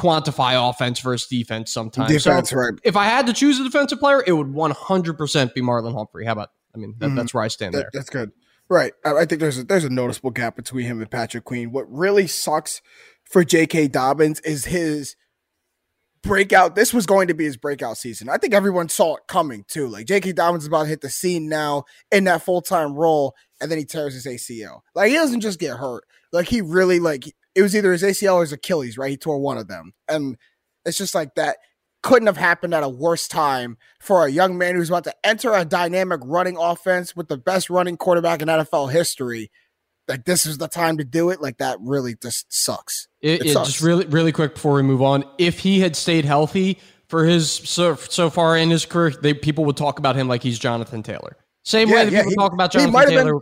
quantify offense versus defense sometimes. Defense, so right. If I had to choose a defensive player, it would 100% be Marlon Humphrey. How about, I mean, that, mm-hmm. that's where I stand that, there. That's good. Right. I, think there's a, there's a noticeable gap between him and Patrick Queen. What really sucks for J.K. Dobbins is his breakout. This was going to be his breakout season. I think everyone saw it coming too. Like J.K. Dobbins is about to hit the scene now in that full time role, and then he tears his ACL. Like he doesn't just get hurt. Like he really like it was either his ACL or his Achilles, right? He tore one of them. And it's just like that couldn't have happened at a worse time for a young man who's about to enter a dynamic running offense with the best running quarterback in NFL history. Like this is the time to do it. Like that really just sucks. It, it, sucks. just really, really quick before we move on. If he had stayed healthy for his so so far in his career, they, people would talk about him like he's Jonathan Taylor. Same yeah, way that yeah, people he, talk about Jonathan Taylor. Been,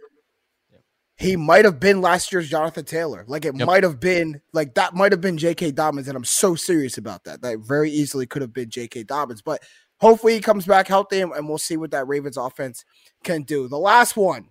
he might have been last year's Jonathan Taylor. Like it Yep. might have been like that might have been J.K. Dobbins, and I'm so serious about that. That very easily could have been J.K. Dobbins, but hopefully he comes back healthy, and, and we'll see what that Ravens offense can do. The last one.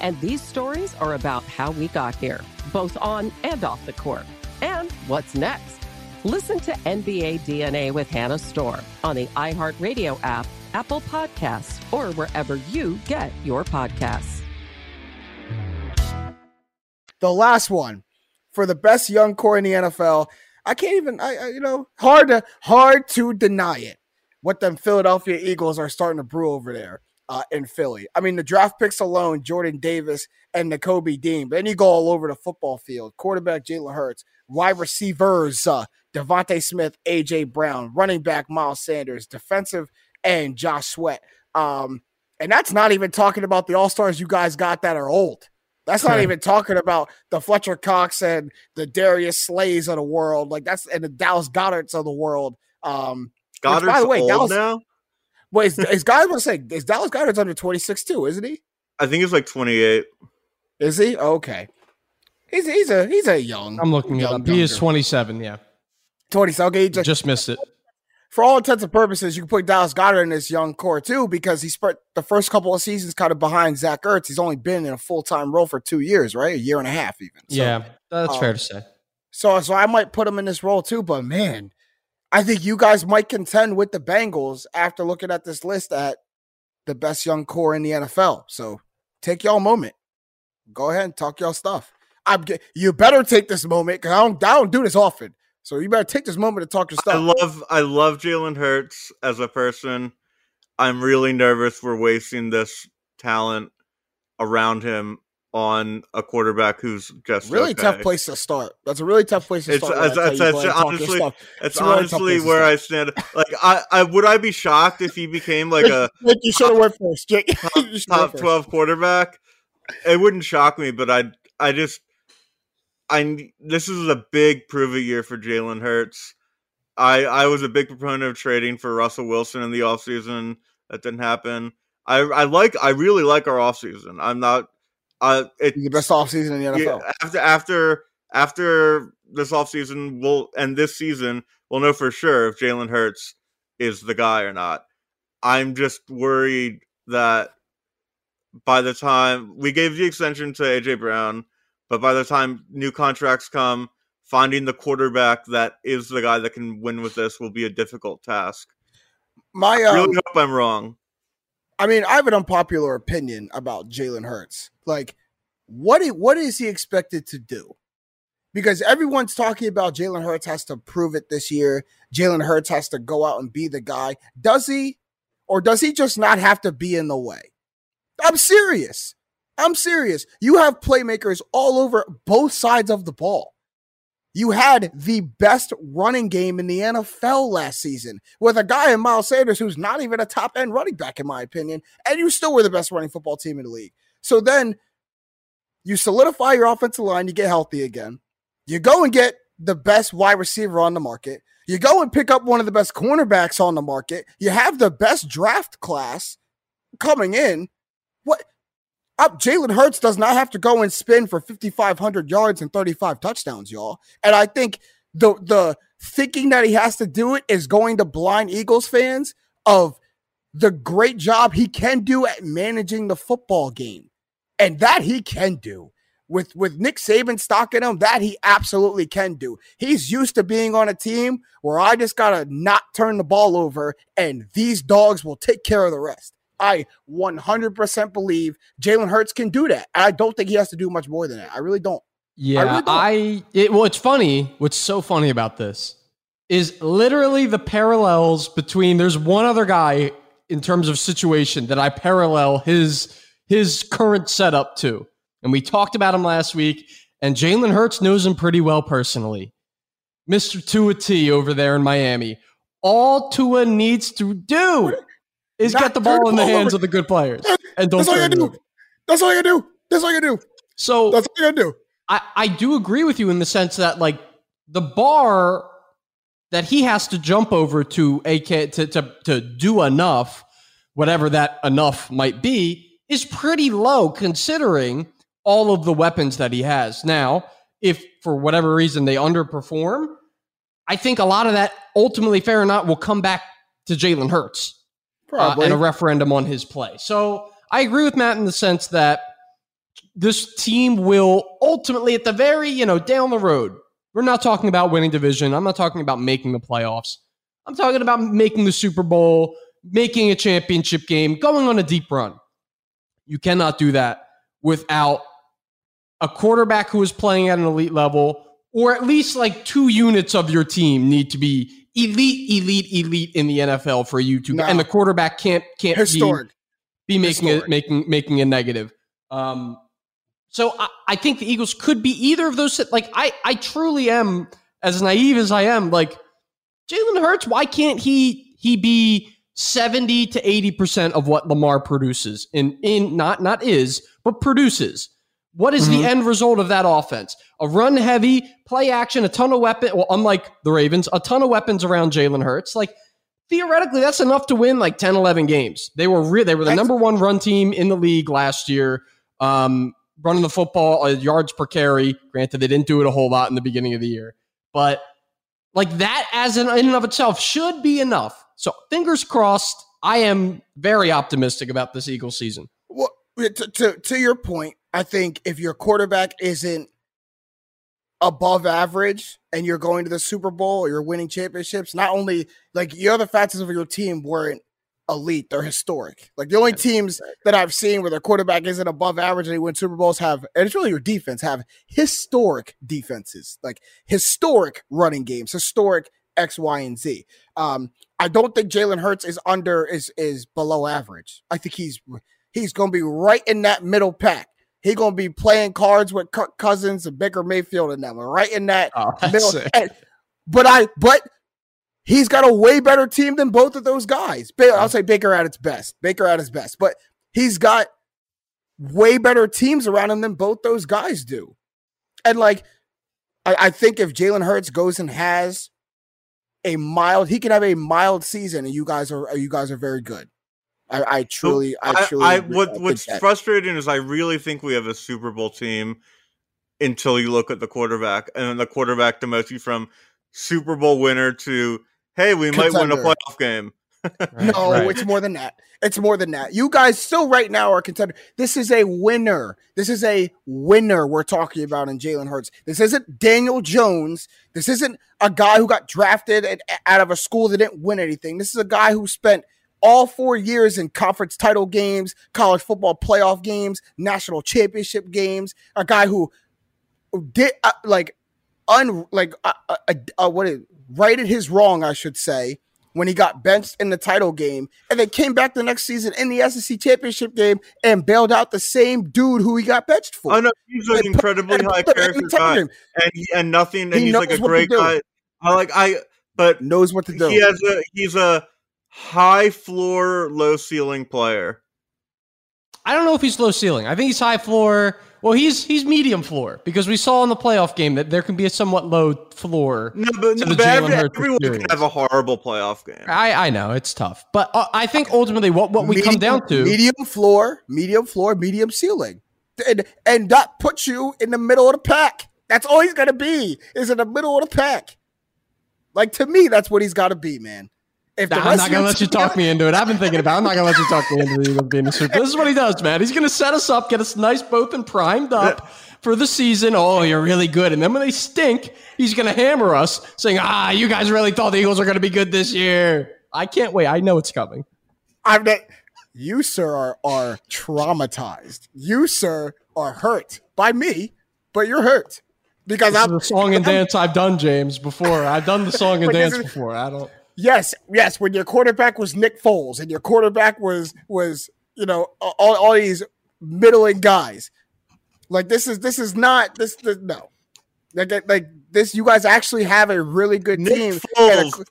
And these stories are about how we got here, both on and off the court. And what's next? Listen to NBA DNA with Hannah Storm on the iHeartRadio app, Apple Podcasts, or wherever you get your podcasts. the last one for the best young core in the NFL. I can't even, I, I you know, hard to hard to deny it. What them Philadelphia Eagles are starting to brew over there uh, in Philly. I mean, the draft picks alone, Jordan Davis and Nakobe Dean. But then you go all over the football field. Quarterback Jalen Hurts, wide receivers uh, DeVonta Smith, AJ Brown, running back Miles Sanders, defensive and Josh Sweat. Um, and that's not even talking about the all stars you guys got that are old. That's not even talking about the Fletcher Cox and the Darius Slays of the world. Like that's and the Dallas Goederts of the world. Um, which, Goedert's by the way, old Dallas, now. Wait, is, is guys want to say is Dallas Goedert's under twenty six too? Isn't he? I think he's like 28. Is he okay? He's he's a he's a young. I'm looking young up. He is 27. Yeah, twenty. So okay, he just, just missed it. for all intents and purposes, you can put Dallas Goedert in this young core too because he spent the first couple of seasons kind of behind Zach Ertz. He's only been in a full time role for two years, right? A year and a half, even. So, yeah, that's um, fair to say. So, so I might put him in this role too. But man, I think you guys might contend with the Bengals after looking at this list at the best young core in the NFL. So, take y'all moment. Go ahead and talk y'all stuff. I'm. ge- You better take this moment because I don't. I don't do this often. So you better take this moment to talk your stuff. I love I love Jalen Hurts as a person. I'm really nervous we're wasting this talent around him on a quarterback who's just really okay. tough place to start. That's a really tough place to It's, start. it's, when I it's, tell it's go ahead and talk your honestly, stuff. it's really honestly where. I stand. Like, I, I would I be shocked if he became like a Jake, you should have went first. Jake, you should have went top first. twelve quarterback? It wouldn't shock me, but I, I just, I this is a big prove it year for Jalen Hurts. I, I was a big proponent of trading for Russell Wilson in the offseason. That didn't happen. I, I like, I really like our offseason. I'm not, uh, it, the best offseason in the NFL. yeah, after after after this offseason will and this season we'll know for sure if Jalen Hurts is the guy or not. I'm just worried that by the time we gave the extension to AJ Brown, but by the time new contracts come, finding the quarterback that is the guy that can win with this will be a difficult task. My I um, really hope I'm wrong. I mean, I have an unpopular opinion about Jalen Hurts. Like, what what is he expected to do? Because everyone's talking about Jalen Hurts has to prove it this year. Jalen Hurts has to go out and be the guy. Does he? Or does he just not have to be in the way? I'm serious. I'm serious. You have playmakers all over both sides of the ball. You had the best running game in the NFL last season with a guy in Miles Sanders who's not even a top end running back, in my opinion, and you still were the best running football team in the league. So then you solidify your offensive line, you get healthy again. You go and get the best wide receiver on the market. You go and pick up one of the best cornerbacks on the market. You have the best draft class coming in. What? Up, Jalen Hurts does not have to go and spin for 5,500 yards and 35 touchdowns, y'all. And I think the the thinking that he has to do it is going to blind Eagles fans of the great job he can do at managing the football game, and that he can do with with Nick Saban stocking him. That he absolutely can do. He's used to being on a team where I just gotta not turn the ball over, and these dogs will take care of the rest. I 100% believe Jalen Hurts can do that. I don't think he has to do much more than that. I really don't. Yeah, really don't. I, it, well, it's funny. What's so funny about this is literally the parallels between. There's one other guy in terms of situation that I parallel his his current setup to, and we talked about him last week. And Jalen Hurts knows him pretty well personally. Mister Tua T over there in Miami. All Tua needs to do is get the ball in the hands over. of the good players, and don't That's all you do. That's all you gotta do. That's all you do. So That's all you do. I, I do agree with you in the sense that like the bar that he has to jump over to AK to, to to do enough, whatever that enough might be, is pretty low considering all of the weapons that he has. Now, if for whatever reason they underperform, I think a lot of that ultimately fair or not will come back to Jalen Hurts uh, and a referendum on his play. So I agree with Matt in the sense that this team will ultimately, at the very, you know, down the road, we're not talking about winning division. I'm not talking about making the playoffs. I'm talking about making the Super Bowl, making a championship game, going on a deep run. You cannot do that without a quarterback who is playing at an elite level, or at least like two units of your team need to be elite, elite, elite in the NFL for you to. No. And the quarterback can't can't be- Historic. be making Historic. it making making a negative. Um, so I, I think the Eagles could be either of those. Like I I truly am as naive as I am. Like Jalen Hurts, why can't he he be seventy to eighty percent of what Lamar produces in in not not is but produces. What is the end result of that offense? A run heavy, play action, a ton of weapon. Well, unlike the Ravens, a ton of weapons around Jalen Hurts. Like theoretically, that's enough to win like 10, 11 games. They were re- they were the number one run team in the league last year. Um, running the football, uh, yards per carry. Granted, they didn't do it a whole lot in the beginning of the year, but like that as in, in and of itself should be enough. So fingers crossed. I am very optimistic about this Eagles season. Well, to, to to your point, I think if your quarterback isn't above average and you're going to the Super Bowl or you're winning championships, not only like your other factors of your team weren't elite, they're historic. Like the only teams that I've seen where their quarterback isn't above average and they win Super Bowls have, and it's really your defense, have historic defenses, like historic running games, historic X, Y, and Z. Um, I don't think Jalen Hurts is under is is below average. I think he's he's going to be right in that middle pack. He's going to be playing cards with Kirk Cousins and Baker Mayfield and them, right in that Oh, middle. and- but I, but he's got a way better team than both of those guys. I'll say Baker at its best. Baker at his best, but he's got way better teams around him than both those guys do. And like, I, I think if Jalen Hurts goes and has a mild, he can have a mild season, and you guys are you guys are very good. I, I truly, I. I, agree. I what what's that- frustrating is I really think we have a Super Bowl team, until you look at the quarterback, and then the quarterback demotes you from Super Bowl winner to hey, we might win a playoff game. no, right. it's more than that. It's more than that. You guys still right now are contender. This is a winner. This is a winner we're talking about in Jalen Hurts. This isn't Daniel Jones. This isn't a guy who got drafted at, out of a school that didn't win anything. This is a guy who spent all four years in conference title games, college football playoff games, national championship games. A guy who did uh, like un like uh, uh, uh, what is righted his wrong, I should say, when he got benched in the title game, and then came back the next season in the SEC championship game and bailed out the same dude who he got benched for. Oh no, he's an put- incredibly and high put him in character guy, and he, and nothing, and He he's like a knows what to great guy. I like I, but knows what to do. he has a he's a high floor, low ceiling player. I don't know if he's low ceiling. I think he's high floor. Well, he's he's medium floor because we saw in the playoff game that there can be a somewhat low floor. No, but, to no, the but every, Hurts everyone can have a horrible playoff game. I I know it's tough, but uh, I think ultimately what what we come down to medium floor, medium floor, medium ceiling, and and that puts you in the middle of the pack. That's all he's gonna be is in the middle of the pack. Like to me, that's what he's got to be, man. If Nah, I'm not gonna let you talk me into it. I've been thinking about. it. I'm not gonna let you talk me into the being the Super. This is what he does, man. He's gonna set us up, get us nice both and primed up for the season. Oh, you're really good, and then when they stink, he's gonna hammer us, saying, "Ah, you guys really thought the Eagles are gonna be good this year." I can't wait. I know it's coming. I'm not. You, sir, are are traumatized. You, sir, are hurt by me, but you're hurt because This I'm is a song and I'm- dance I've done, James, before. I've done the song and dance is- before. I don't. Yes, yes. When your quarterback was Nick Foles and your quarterback was was you know all, all these middling guys, like this is this is not this, this no, like like this. You guys actually have a really good Nick team. Foles, a-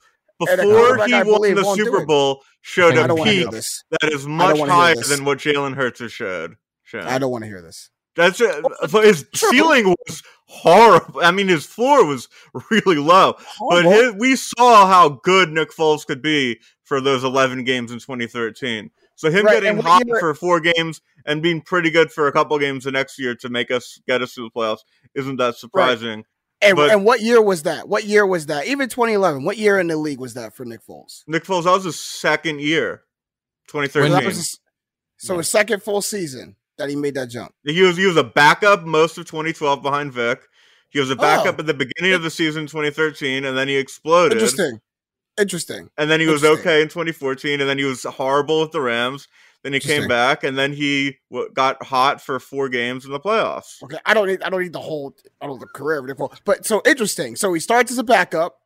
before he I won believe the Super. Bowl, showed a don't wanna hear peak that is much higher than what Jalen Hurts has showed. shown. I don't want to hear this. That's uh, it. But his ceiling was horrible. I mean, his floor was really low. But his, we saw how good Nick Foles could be for those 11 games in 2013. So him Right, getting hot for four games and being pretty good for a couple games the next year to make us get us to the playoffs isn't that surprising. And, But- and what year was that? What year was that? Even 2011. What year in the league was that for Nick Foles? Nick Foles, that was his second year, So 2013. that was his, so his second full season that he made that jump. He was he was a backup most of 2012 behind Vick. He was a oh. backup Oh. at the beginning of the season 2013, and then he exploded. Interesting. Interesting. And then he was okay in 2014, and then he was horrible with the Rams. Then he came back, and then he w- got hot for four games in the playoffs. Okay, I don't need I don't need the whole I don't know, the career But so interesting. So he starts as a backup,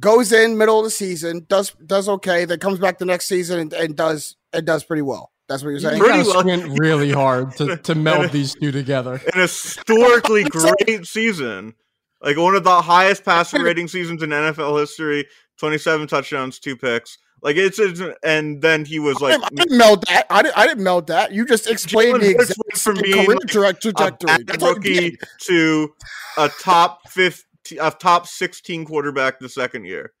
goes in middle of the season, does does okay, then comes back the next season and, and does and does pretty well. That's what you're saying. You gotta squint really hard to, to meld these two together. An historically great season, like one of the highest passer rating seasons in NFL history. 27 touchdowns, two picks. Like it's, it's and then he was I like didn't, I didn't meld that. I didn't, I didn't meld that. You just explained the Jalen exact went from same being career like direct a bad That's all you rookie to a top 50 a top 16 quarterback the second year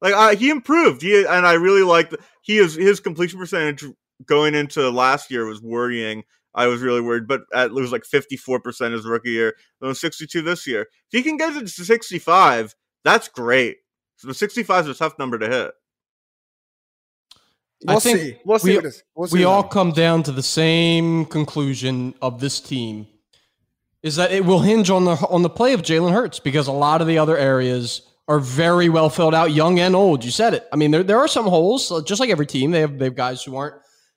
like I, he improved he and i really liked he is his completion percentage going into last year was worrying i was really worried but at, it was like 54% his rookie year it was 62 this year if he can get it to 65 that's great so 65 is a tough number to hit We'll I think see. We'll see we, we'll see we all come down to the same conclusion of this team is that it will hinge on the on the play of Jalen Hurts because a lot of the other areas are very well filled out, young and old. You said it. I mean, there there are some holes, uh, just like every team. They have they have guys who aren't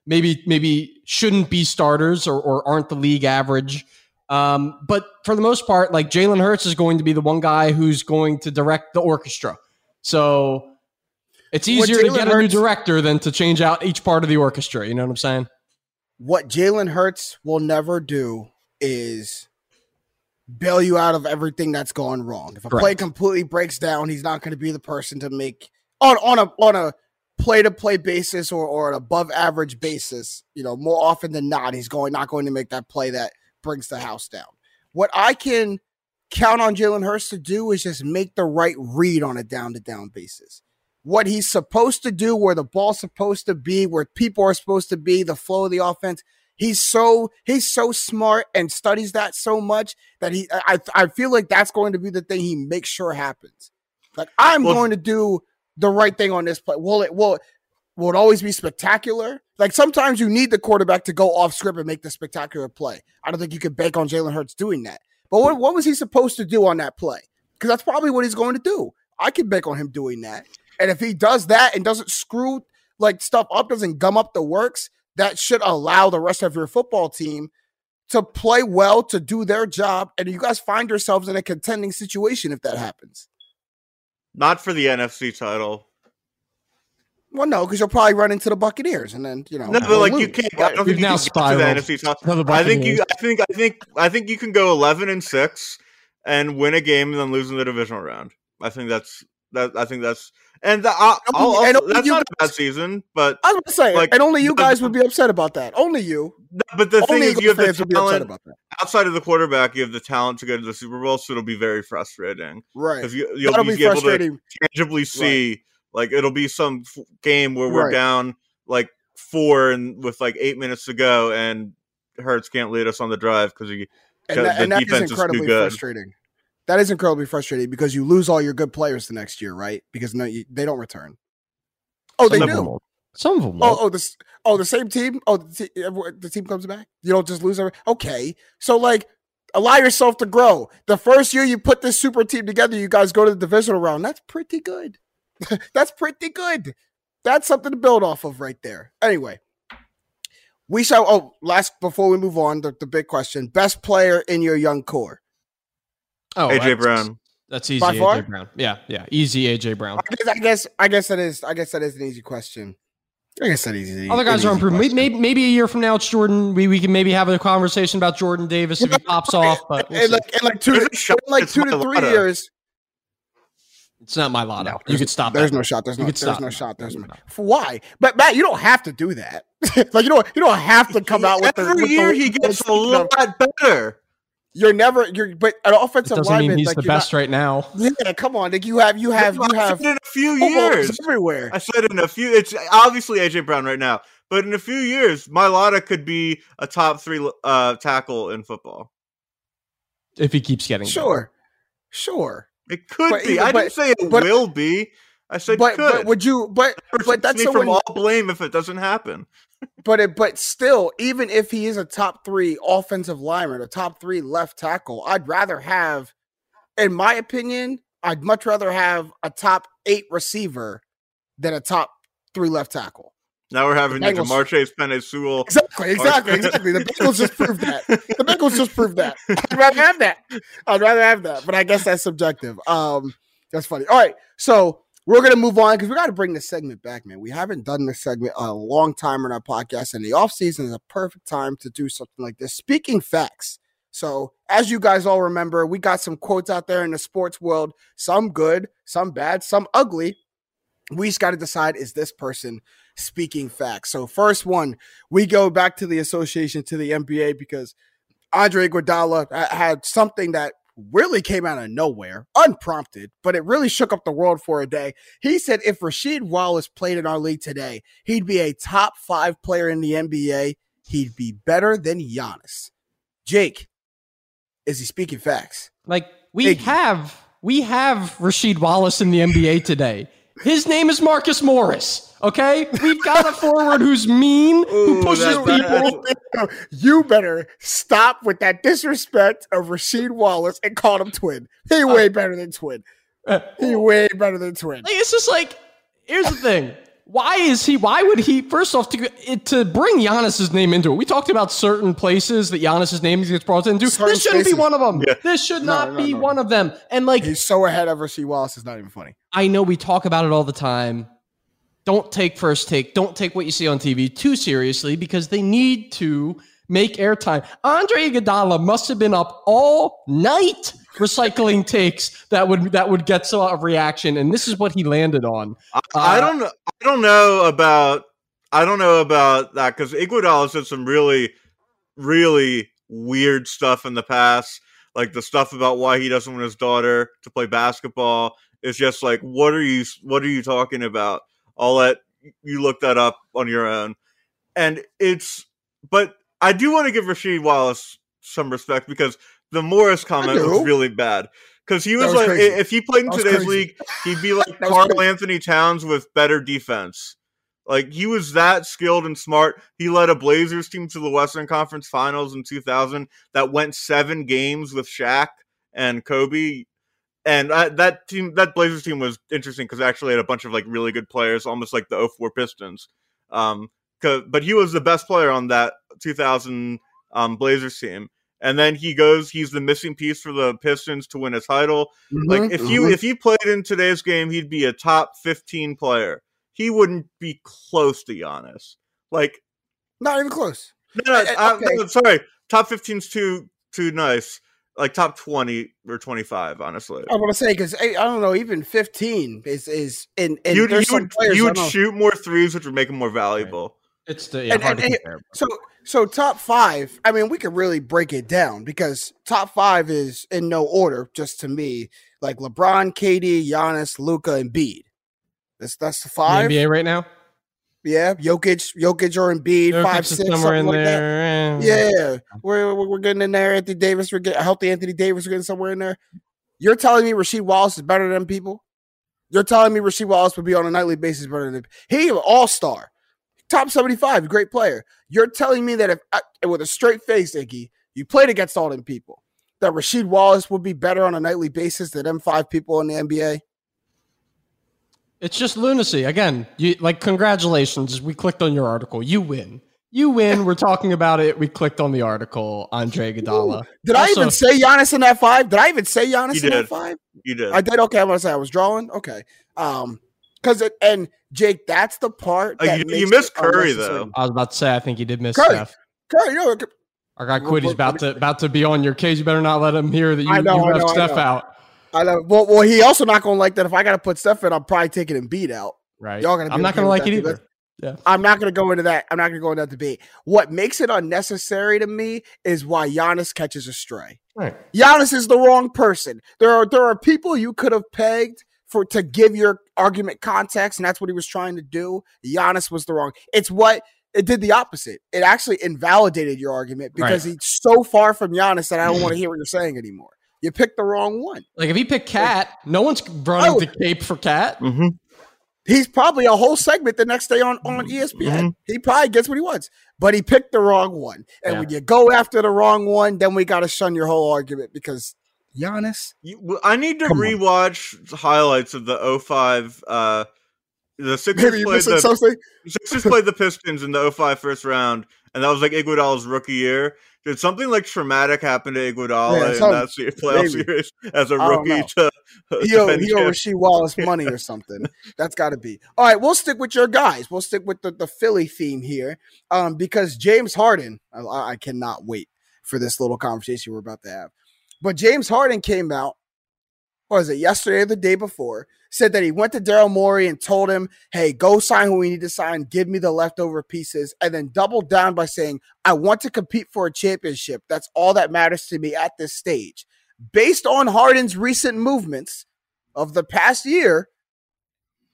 maybe maybe shouldn't be starters or, or aren't the league average. Um, but for the most part, like Jalen Hurts is going to be the one guy who's going to direct the orchestra. So it's easier to get a new director than to change out each part of the orchestra. You know what I'm saying? What Jalen Hurts will never do is bail you out of everything that's gone wrong. If a play completely breaks down, he's not going to be the person to make on on a on a play to play basis or or an above average basis. You know, more often than not, he's going not going to make that play that brings the house down. What I can count on Jalen Hurts to do is just make the right read on a down to down basis. What he's supposed to do, where the ball's supposed to be, where people are supposed to be, the flow of the offense, He's so he's so smart and studies that so much that he I I feel like that's going to be the thing he makes sure happens. Like I'm Well- going to do the right thing on this play. Will it will will it always be spectacular? Like sometimes you need the quarterback to go off script and make the spectacular play. I don't think you could bank on Jalen Hurts doing that. But what, what was he supposed to do on that play? Because that's probably what he's going to do. I can bank on him doing that. And if he does that and doesn't screw like stuff up, doesn't gum up the works, that should allow the rest of your football team to play well, to do their job, and you guys find yourselves in a contending situation if that happens. Not for the NFC title. Well, no, because you'll probably run into the Buccaneers, and then you know. No, but they'll like you can't. I don't think you now can get to the NFC title. I think you. I think. I think. I think you can go eleven and six and win a game and then lose in the divisional round. I think that's that. I think that's and the, I'll, I'll also, only that's not a bad season. But I was going to say, like, and only you the- guys would be upset about that. Only you. But the thing is, you have the fans be upset talent outside of the quarterback. You have the talent to go to the Super Bowl, so it'll be very frustrating. Right. Because you, you'll That'll be, be able to tangibly see, like, it'll be some f- game where we're Right. down like four and with like eight minutes to go, and Hurts can't lead us on the drive because he And the that, and that is defense is, too incredibly good. frustrating. That is incredibly frustrating because you lose all your good players the next year, right? Because no, you, they don't return. Oh, they Some do. Some of them Oh, won't. oh, this, oh, the same team. Oh, the, te- the team comes back. You don't just lose every. Okay, so like, allow yourself to grow. The first year you put this super team together, you guys go to the divisional round. That's pretty good. That's pretty good. That's something to build off of right there. Anyway, we shall. Oh, last before we move on, the, the big question: best player in your young core. Oh, AJ that's- Brown. That's easy. By far? AJ Brown. Yeah, yeah, easy. AJ Brown. I guess, I guess. I guess that is. I guess that is an easy question. I guess that is. Easy. Other guys are improving. Maybe, maybe, maybe a year from now, it's Jordan. We, we can maybe have a conversation about Jordan Davis if he pops off. But we'll in like, in like two, in shot like two to three lotto. years. it's not my lotto. you There's- could stop. There's that. no shot. There's no. could There's stop no shot. There's no. For why? But Matt, you don't have to do that. like you don't. You don't have to come out with the. Every with the- year he gets a speaking of- lot better. You're never. You're. But an It offensive doesn't lineman. mean he's like, the you're best right now. Yeah, come on. Like you have. You have. You have. in a few years. everywhere. I said in a few. It's obviously AJ Brown right now, but in a few years, Mailata could be a top three uh, tackle in football. If he keeps getting better. Sure. Sure. It could But be. even- I but- didn't say it but- will be. I said But could. but would you? But but that's me so from all blame if it doesn't happen. But it, but still, even if he is a top three offensive lineman, a top three left tackle, I'd rather have, in my opinion, I'd much rather have a top eight receiver than a top three left tackle. Now we're having the Penei Sewell. Exactly, exactly, exactly. The Bengals just proved that. The Bengals just proved that. I'd rather have that. I'd rather have that. But I guess that's subjective. Um, that's funny. All right, so we're gonna move on because we got to bring this segment back, man. We haven't done this segment a long time in our podcast, and the off season is a perfect time to do something like this. Speaking facts. So, as you guys all remember, we got some quotes out there in the sports world, some good, some bad, some ugly. We just got to decide is this person speaking facts. So, first one, we go back to the association to the NBA because Andre Iguodala uh, had something that really came out of nowhere, unprompted, but it really shook up the world for a day. He said if Rasheed Wallace played in our league today, he'd be a top five player in the NBA. He'd be better than Giannis. Jake, is he speaking facts? Like we have we have Rasheed Wallace in the NBA today. His name is Marcus Morris. Okay, we've got a forward who's mean, who pushes that- people. you better stop with that disrespect of Rasheed Wallace and call him twin. He uh, way better than twin. Uh, he way better than twin. Like, it's just like here's the thing. Why is he? Why would he? First off, to it, to bring Giannis's name into it, we talked about certain places that Giannis's name gets brought into. Certain this shouldn't spaces. be one of them. Yeah. This should No, not no, be no. one of them. And like, He's so ahead of Rasheed Wallace. It's not even funny. I know we talk about it all the time. Don't take first take. Don't take what you see on TV too seriously because they need to make airtime. Andre Iguodala must have been up all night recycling takes that would that would get some of reaction, and this is what he landed on. I Uh, don't know. I don't know about. I don't know about that because Iguodala said some really, really weird stuff in the past, like the stuff about why he doesn't want his daughter to play basketball. It's just like, what are you? What are you talking about? I'll let you look that up on your own. And it's, but I do want to give Rasheed Wallace some respect because the Morris comment was really bad. Because he was, was like, crazy. if he played in today's crazy. league, he'd be like Karl crazy. Anthony Towns with better defense. Like he was that skilled and smart. He led a Blazers team to the Western Conference Finals in 2000 that went seven games with Shaq and Kobe. And uh, that team, that Blazers team was interesting because actually had a bunch of like really good players, almost like the 04 Pistons. Um, but he was the best player on that 2000 um, Blazers team. And then he goes, he's the missing piece for the Pistons to win a title. like Mhm, if you mhm. if he played in today's game, he'd be a top 15 player. He wouldn't be close to Giannis. Like Not even close. no, no, I- okay. no, sorry, top 15's too too nice. Like top 20 or 25, honestly. I want to say because I don't know, even fifteen is is in. in you you would, players you would shoot more threes, which would make them more valuable. It's the yeah, And- hard and- to and- compare. so so top five. I mean, we could really break it down because top five is in no order. Just to me, like LeBron, KD, Giannis, Luka, and Bede. That's that's the The five. NBA right now. Yeah, Jokic, Jokic or Embiid, Jokic five six, somewhere in like that. there. eh. Yeah, we're we're we're getting in there. Anthony Davis, we're getting healthy Anthony Davis. We're getting somewhere in there. You're telling me Rasheed Wallace is better than people? You're telling me Rasheed Wallace would be on a nightly basis better than he all star, top seventy five, great player. You're telling me that if I, with a straight face, Iggy, you played against all them people, that Rasheed Wallace would be better on a nightly basis than them five people in the NBA? It's just lunacy. Again, you like congratulations. We clicked on your article. You win. You win. We're talking about it. We clicked on the article. Andre Iguodala. Did I even say Giannis in that five? Did I even say Giannis in that five? You did. I did. Okay, I'm gonna say I was drawing. Okay, um, because it and Jake, that's the part. Uh, you- makes you missed Curry, though. I was about to say. I think you did miss Curry. Steph. Curry, no, Our guy Quiddy's about to about to be on your case. You better not let him hear that you, I know, you left know, Steph out. I know. Well, well, he also not gonna like that. If I gotta put stuff in, I'm probably taking him beat out. Right. Y'all gonna. Be I'm not okay gonna like it either. Yeah. I'm not gonna go into that. I'm not gonna go into that debate. What makes it unnecessary to me is why Giannis catches a stray. Right. Giannis is the wrong person. There are there are people you could have pegged for to give your argument context, and that's what he was trying to do. Giannis was the wrong. It's what it did the opposite. It actually invalidated your argument because Right. he's so far from Giannis that I don't want to hear what you're saying anymore. You picked the wrong one. Like if he picked Cat, no one's running Oh. to cape for Cat. Mm-hmm. He's probably a whole segment the next day on on ESPN. He probably gets what he wants, but he picked the wrong one. And Yeah. when you go after the wrong one, then we got to shun your whole argument because Giannis. You- I need to Come on. rewatch highlights of the 05 uh the Sixers Maybe you played the something. Sixers played the Pistons in the 05 first round, and that was like Iguodala's rookie year. Did something like traumatic happen to Iguodala Yeah, in that se- playoff maybe. series as a rookie to uh, He owe, he owe? Rasheed Wallace money or something. That's got to be. All right, we'll stick with your guys. We'll stick with the, the Philly theme here um, because James Harden, I, I cannot wait for this little conversation we're about to have. But James Harden came out, what was it, yesterday or the day before, said that he went to Daryl Morey and told him, hey, go sign who we need to sign, give me the leftover pieces, and then doubled down by saying, I want to compete for a championship. That's all that matters to me at this stage. Based on Harden's recent movements of the past year,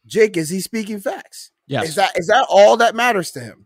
Jake, is he speaking facts? Yes. Is that is that all that matters to him?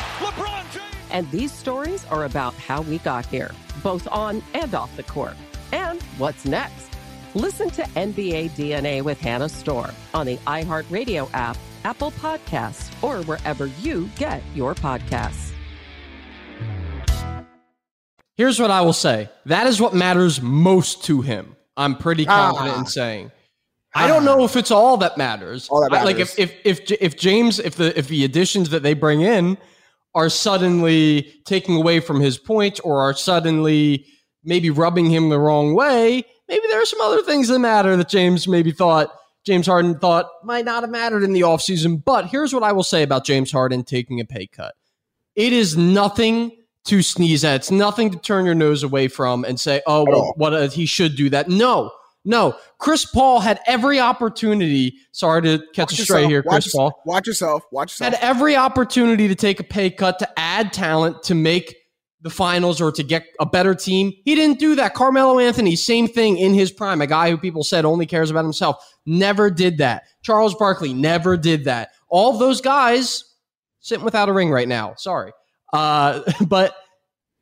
LeBron James. And these stories are about how we got here, both on and off the court. And what's next? Listen to NBA DNA with Hannah Storm on the iHeartRadio app, Apple Podcasts, or wherever you get your podcasts. Here's what I will say. That is what matters most to him. I'm pretty confident Ah. in saying. I don't know if it's all that matters. All that I- like if if if if James if the if the additions that they bring in are suddenly taking away from his point or are suddenly maybe rubbing him the wrong way, maybe there are some other things that matter that James maybe thought James Harden thought might not have mattered in the offseason. But here's what I will say about James Harden taking a pay cut. It is nothing to sneeze at. It's nothing to turn your nose away from and say, "Oh, well, what uh, he should do that." No, no. Chris Paul had every opportunity. Sorry to catch Watch a stray yourself. here, Watch Chris yourself. Paul. Watch yourself. Watch yourself. Had every opportunity to take a pay cut to add talent to make the finals or to get a better team. He didn't do that. Carmelo Anthony, same thing in his prime. A guy who people said only cares about himself, never did that. Charles Barkley never did that. All those guys sitting without a ring right now. Sorry. Uh, but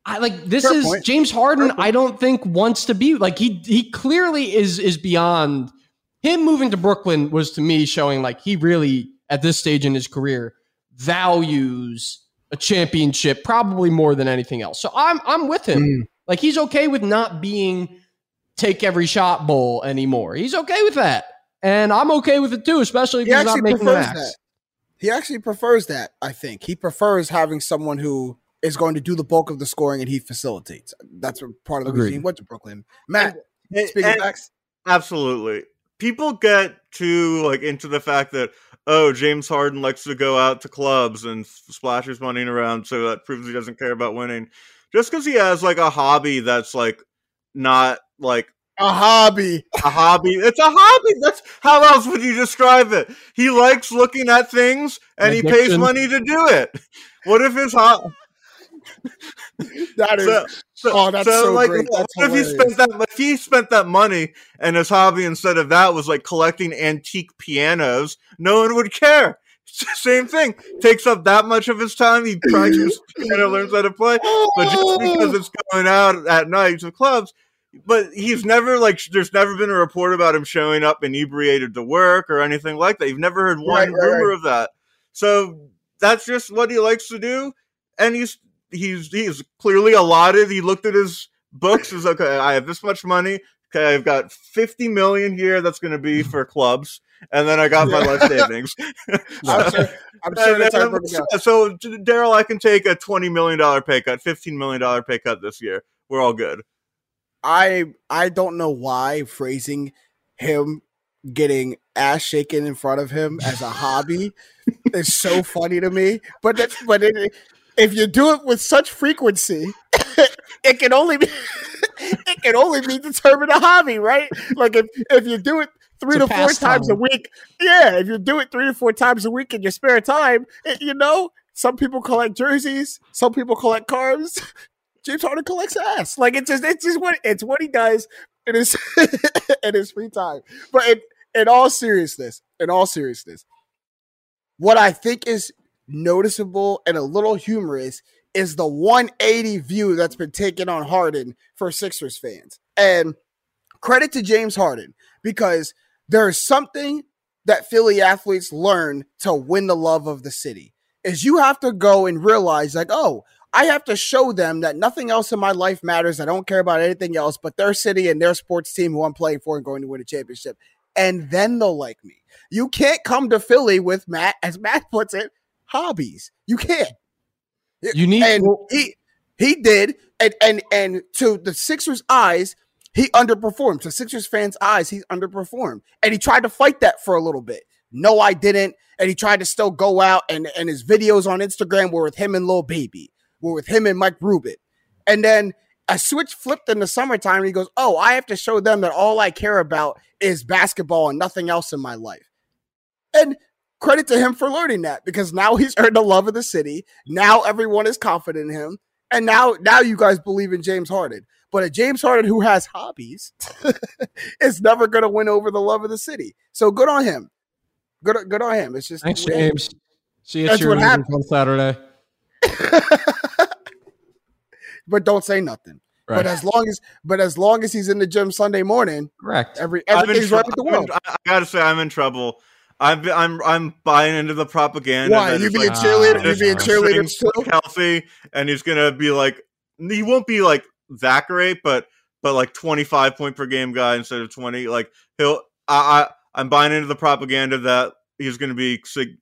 I like this Fair is point. James Harden. I don't think wants to be like he he clearly is is beyond him moving to Brooklyn was to me showing like he really at this stage in his career values a championship probably more than anything else. So I'm I'm with him. Mm. Like he's okay with not being take every shot bowl anymore. He's okay with that. And I'm okay with it too, especially if he he's not making the max. that. He actually prefers that. I think he prefers having someone who is going to do the bulk of the scoring and he facilitates. That's what part of the Agreed. reason he went to Brooklyn. Matt, And- speaking and- facts. Absolutely. People get too like into the fact that oh James Harden likes to go out to clubs and f- splash his money around, so that proves he doesn't care about winning. Just because he has like a hobby that's like not like a hobby, a hobby. It's a hobby. That's how else would you describe it? He likes looking at things and he pays money to do it. What if his hobby? That is oh, that's so, great. What That's if he spent that? If he spent that money and his hobby instead of that was like collecting antique pianos, no one would care. It's the same thing. Takes up that much of his time. He practices piano, learns how to play, but just because it's going out at night to clubs. But he's never like. There's never been a report about him showing up inebriated to work or anything like that. You've never heard one Right, right, rumor right. of that. So that's just what he likes to do, and he's he's he's clearly allotted. He looked at his books. Is okay. I have this much money. Okay, I've got fifty million here. That's going to be mm-hmm. for clubs, and then I got my life savings. I'm sure, I'm sure And that's how then- it broke down. so, so, Daryl, I can take a twenty million dollar pay cut, fifteen million dollar pay cut this year. We're all good. I I don't know why phrasing him getting ass shaken in front of him as a hobby is so funny to me. But that's but it, if you do it with such frequency, it can only be it can only be determined a hobby, right? Like if if you do it three It's to four times a week, yeah. If you do it three to four times a week in your spare time, it- you know, some people collect jerseys, some people collect cars. James Harden collects ass. Like it's just it's just what it's what he does in his in his free time. But in, in all seriousness, in all seriousness, what I think is noticeable and a little humorous is the 180 view that's been taken on Harden for Sixers fans. And credit to James Harden because there's something that Philly athletes learn to win the love of the city. Is you have to go and realize like, oh, I have to show them that nothing else in my life matters. I don't care about anything else but their city and their sports team who I'm playing for and going to win a championship. And then they'll like me. You can't come to Philly with Matt, as Matt puts it, hobbies. You can't. You need and he he did, and and and to the Sixers' eyes, he underperformed. To Sixers fans' eyes, he underperformed, and he tried to fight that for a little bit. No, I didn't, and he tried to still go out, and and his videos on Instagram were with him and Lil Baby, were with him and Mike Rubin, and then a switch flipped in the summertime, and he goes, "Oh, I have to show them that all I care about is basketball and nothing else in my life." And credit to him for learning that because now he's earned the love of the city. Now everyone is confident in him. And now now you guys believe in James Harden. But a James Harden who has hobbies is never going to win over the love of the city. So good on him. Good good on him. It's just Thanks, James. See you at your on Saturday. but don't say nothing. Right. But as long as but as long as he's in the gym Sunday morning, correct. Every everything's right with the world. I gotta say, I'm in trouble I'm I'm I'm buying into the propaganda. Why you being like, cheerleader? You being cheerleaders too? Healthy, and he's gonna be like he won't be like that great, but but like 25 point per game guy instead of 20. Like he'll I, I I'm buying into the propaganda that he's gonna be sig-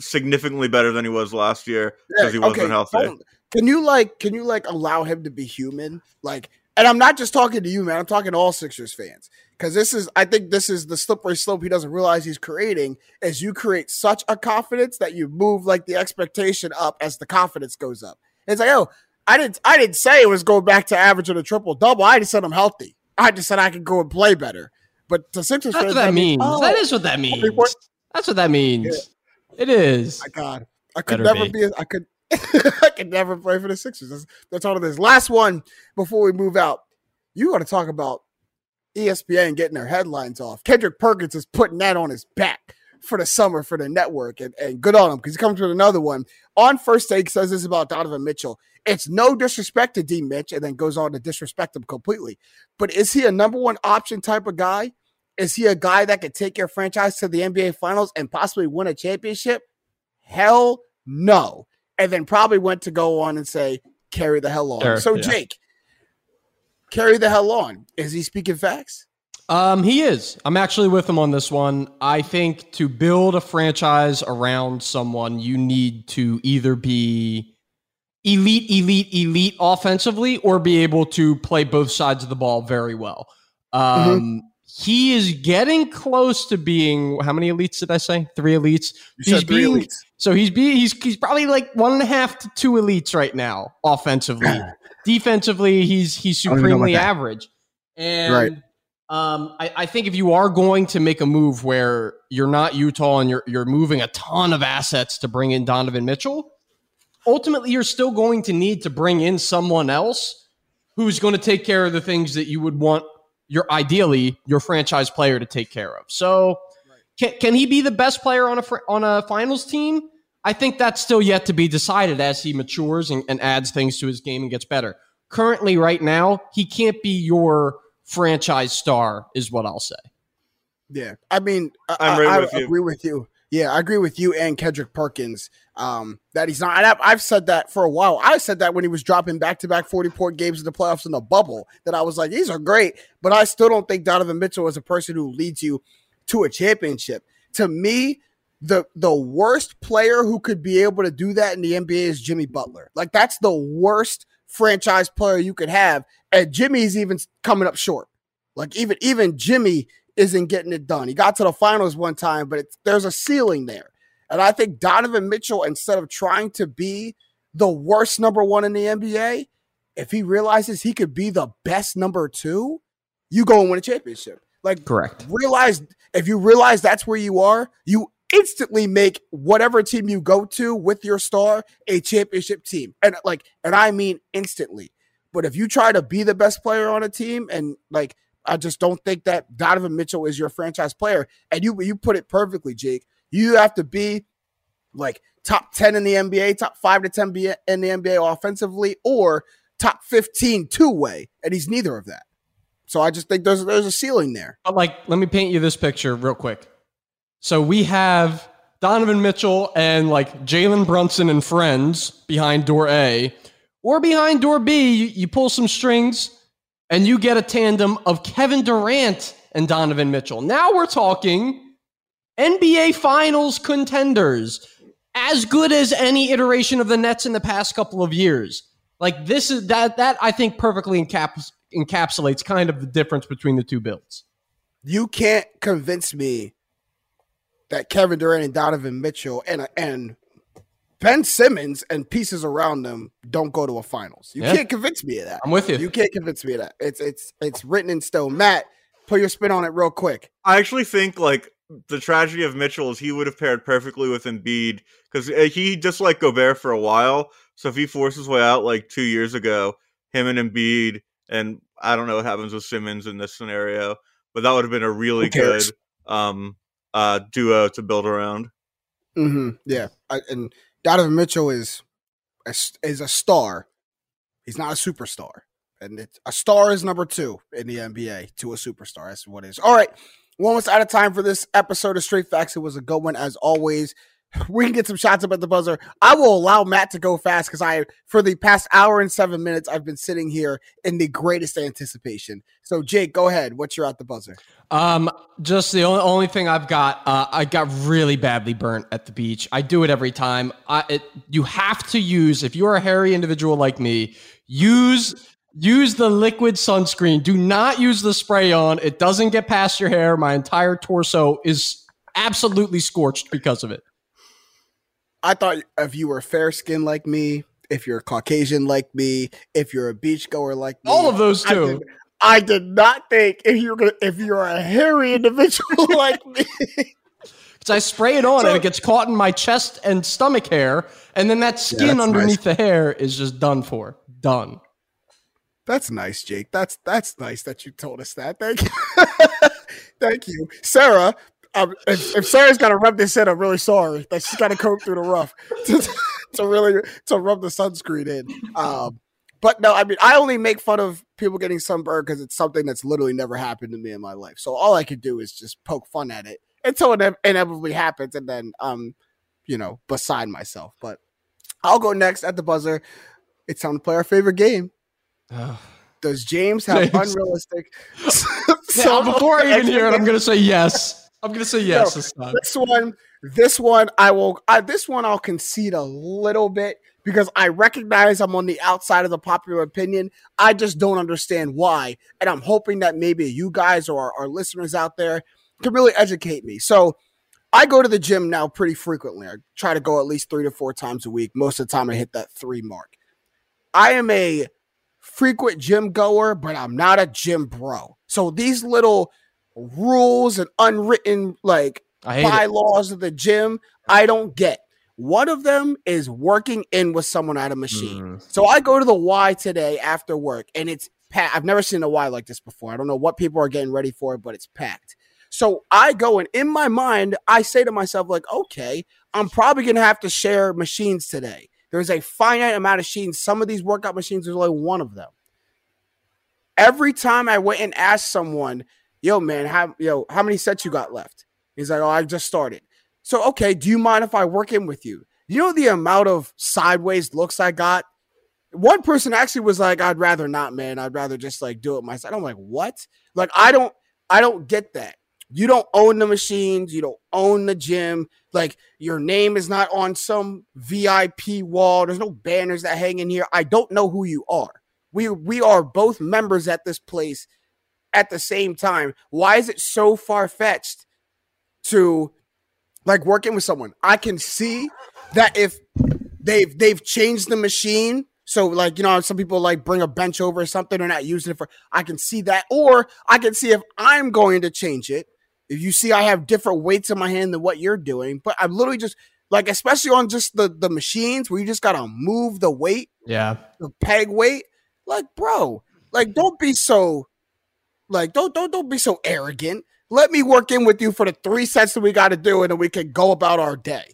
significantly better than he was last year because yeah, he wasn't healthy. Can you like can you like allow him to be human? Like, and I'm not just talking to you, man. I'm talking to all Sixers fans because this is I think this is the slippery slope he doesn't realize he's creating as you create such a confidence that you move like the expectation up as the confidence goes up. It's like, oh, I didn't I didn't say it was going back to average of a triple double. I just said I'm healthy. I just said I could go and play better. But the Sixers That's what that means. Oh, that is what that means. That's what that means. Yeah. It is. My God. I could better never be, be a, I could I could never play for the Sixers. That's, that's all it is. Last one before we move out. You want to talk about ESPN getting their headlines off. Kendrick Perkins is putting that on his back for the summer for the network, and, and good on him because he comes with another one. On first take, says this about Donovan Mitchell. It's no disrespect to D Mitch, and then goes on to disrespect him completely. But is he a number one option type of guy? Is he a guy that could take your franchise to the NBA Finals and possibly win a championship? Hell no. And then probably went to go on and say, carry the hell on. Sure, so, yeah. Jake, carry the hell on. Is he speaking facts? Um, he is. I'm actually with him on this one. I think to build a franchise around someone, you need to either be elite, elite, elite offensively or be able to play both sides of the ball very well. Um, mm-hmm. He is getting close to being how many elites did I say? Three elites. You he's being, elites. So he's be he's he's probably like one and a half to two elites right now offensively. Defensively, he's he's supremely average. And right. um, I, I think if you are going to make a move where you're not Utah and you're you're moving a ton of assets to bring in Donovan Mitchell, ultimately you're still going to need to bring in someone else who's going to take care of the things that you would want your ideally your franchise player to take care of. So can, can he be the best player on a on a finals team? I think that's still yet to be decided as he matures and, and adds things to his game and gets better. Currently, right now, he can't be your franchise star, is what I'll say. Yeah, I mean, I, right I, I agree with you. Yeah, I agree with you and Kendrick Perkins um, that he's not. I've, I've said that for a while. I said that when he was dropping back to back 40 point games in the playoffs in the bubble, that I was like, these are great, but I still don't think Donovan Mitchell is a person who leads you to a championship. To me, the the worst player who could be able to do that in the NBA is Jimmy Butler. Like that's the worst franchise player you could have, and Jimmy's even coming up short. Like even even Jimmy isn't getting it done. He got to the finals one time, but there's a ceiling there. And I think Donovan Mitchell, instead of trying to be the worst number one in the NBA, if he realizes he could be the best number two, you go and win a championship. Like correct. Realize if you realize that's where you are, you instantly make whatever team you go to with your star a championship team. And like, and I mean instantly. But if you try to be the best player on a team and like I just don't think that Donovan Mitchell is your franchise player. And you you put it perfectly, Jake. You have to be like top 10 in the NBA, top 5 to 10 in the NBA offensively or top 15 two-way, and he's neither of that. So I just think there's there's a ceiling there. But like, let me paint you this picture real quick. So we have Donovan Mitchell and like Jalen Brunson and friends behind door A, or behind door B, you, you pull some strings and you get a tandem of Kevin Durant and Donovan Mitchell. Now we're talking NBA Finals contenders, as good as any iteration of the Nets in the past couple of years. Like this is that that I think perfectly encaps, encapsulates kind of the difference between the two builds. You can't convince me that Kevin Durant and Donovan Mitchell and and Ben Simmons and pieces around them don't go to a finals. You Yeah. can't convince me of that. I'm with you. You can't convince me of that. It's it's it's written in stone. Matt, put your spin on it real quick. I actually think like the tragedy of Mitchell is he would have paired perfectly with Embiid because he disliked Gobert for a while. So if he forced his way out like two years ago, him and Embiid, and I don't know what happens with Simmons in this scenario, but that would have been a really good cares? um uh duo to build around. Mm-hmm. Yeah, I, and Donovan Mitchell is a, is a star. He's not a superstar, and it, a star is number two in the NBA to a superstar. That's what it is. All right, we're almost out of time for this episode of Straight Facts. It was a good one as always. We can get some shots up at the buzzer. I will allow Matt to go fast because I, for the past hour and seven minutes, I've been sitting here in the greatest anticipation. So, Jake, go ahead. What's your at the buzzer? Um, just the only, only thing I've got, uh, I got really badly burnt at the beach. I do it every time. I, it, you have to use, if you're a hairy individual like me, use use the liquid sunscreen. Do not use the spray on. It doesn't get past your hair. My entire torso is absolutely scorched because of it. I thought if you were fair skinned like me, if you're Caucasian like me, if you're a beachgoer like me, All of those I too. did, I did not think if you're gonna if you're a hairy individual like me. Because I spray it on and it gets caught in my chest and stomach hair, and then that skin that's underneath the hair is just done for. Done. That's nice, Jake. That's that's nice that you told us that. Thank you. Thank you. Sarah, if, if Sarah's got to rub this in, I'm really sorry that she's got to comb through the rough to, to really to rub the sunscreen in. Um, but no, I mean, I only make fun of people getting sunburned because it's something that's literally never happened to me in my life. So all I could do is just poke fun at it until it inev- inevitably happens, and then um, you know, beside myself. But I'll go next at the buzzer. It's time to play our favorite game. Does James have James. unrealistic? Now, before I even hear it, I'm going to say yes. I'm to say yes No, this time. This one, this one, I will. I, this one, I'll concede a little bit because I recognize I'm on the outside of the popular opinion. I just don't understand why, and I'm hoping that maybe you guys or our, our listeners out there can really educate me. So, I go to the gym now pretty frequently. I try to go at least three to four times a week. Most of the time, I hit that three mark. I am a frequent gym goer, but I'm not a gym bro. So these little rules and unwritten like hate it. bylaws of the gym, I don't get. One of them is working in with someone at a machine. Mm. So I go to the Y today after work, and it's packed. I've never seen a Y like this before. I don't know what people are getting ready for, but it's packed. So I go and in my mind, I say to myself, like, okay, I'm probably gonna have to share machines today. There's a finite amount of machines. Some of these workout machines, there's only one of them. Every time I went and asked someone, yo, man, how yo, how many sets you got left? He's like, Oh, I just started. So, okay, do you mind if I work in with you? You know the amount of sideways looks I got? One person actually was like, I'd rather not, man. I'd rather just like do it myself. I'm like, what? Like, I don't, I don't get that. You don't own the machines, you don't own the gym. Like, your name is not on some VIP wall. There's no banners that hang in here. I don't know who you are. We we are both members at this place at the same time. Why is it so far fetched to like working with someone? I can see that if they've they've changed the machine. So like you know some people like bring a bench over or something they're not using it for. I can see that, or I can see if I'm going to change it. If you see I have different weights in my hand than what you're doing, but I'm literally just like especially on just the the machines where you just gotta move the weight Yeah. the peg weight. Like, bro, like don't be so like don't don't don't be so arrogant. Let me work in with you for the three sets that we got to do, and then we can go about our day.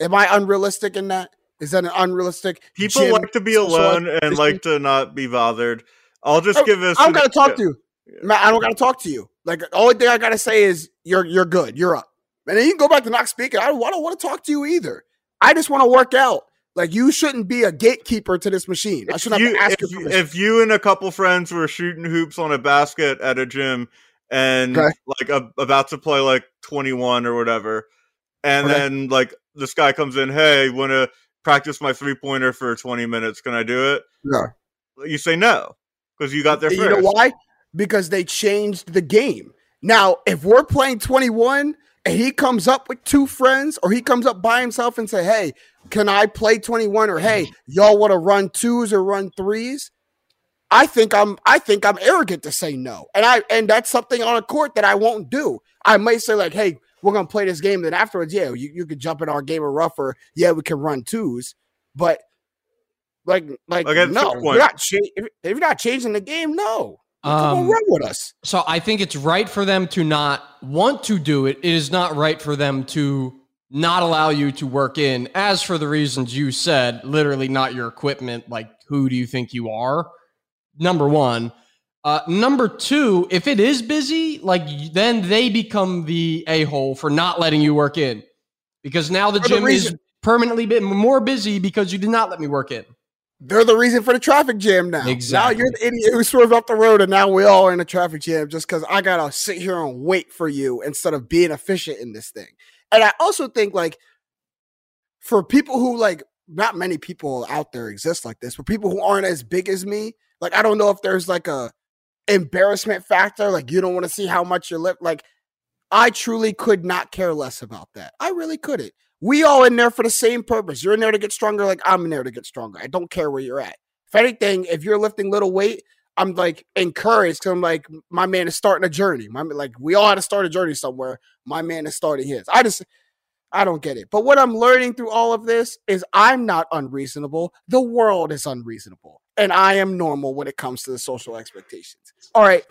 Am I unrealistic in that? Is that an unrealistic? People gym like to be alone and like to not be bothered. I'll just Oh, give this. I don't gotta talk to you, Matt. I don't gotta talk to you. Like the only thing I gotta say is you're you're good. You're up, and then you can go back to not speaking. I don't, I don't want to talk to you either. I just want to work out. Like you shouldn't be a gatekeeper to this machine. I shouldn't have you, ask if, you. you- if you and a couple friends were shooting hoops on a basket at a gym and Okay. like a, about to play like 21 or whatever and Okay. then like this guy comes in hey want to practice my three pointer for 20 minutes can i do it No. you say no because you got there You first know why? Because they changed the game. Now, if we're playing 21 and he comes up with two friends or he comes up by himself and say, "Hey, can I play 21?" or "Hey, y'all want to run twos or run threes? I think I'm I think I'm arrogant to say no. And I and that's something on a court that I won't do. I may say like, "Hey, we're going to play this game then afterwards, yeah, you, you could jump in our game of rougher. Yeah, we can run twos, But like like a no, you're not if you're not changing the game, no. Um, run with us. So I think it's right for them to not want to do it. It is not right for them to not allow you to work in. As for the reasons you said, literally not your equipment. Like, who do you think you are? Number one. Uh, number two, if it is busy, like then they become the a hole for not letting you work in, because now the For the gym is permanently bit more busy because you did not let me work in. They're the reason for the traffic jam now. Exactly. Now you're the idiot who swerved off the road, and now we all are in a traffic jam just because I gotta sit here and wait for you instead of being efficient in this thing. And I also think like for people who like not many people out there exist like this, but people who aren't as big as me, like I don't know if there's like a embarrassment factor, like you don't want to see how much your lip like I truly could not care less about that. I really couldn't. We all in there for the same purpose. You're in there to get stronger, like I'm in there to get stronger. I don't care where you're at. If anything, if you're lifting little weight, I'm like encouraged because I'm like, my man is starting a journey. My like we all had to start a journey somewhere. My man is starting his. I just I don't get it. But what I'm learning through all of this is I'm not unreasonable. The world is unreasonable. And I am normal when it comes to the social expectations. All right.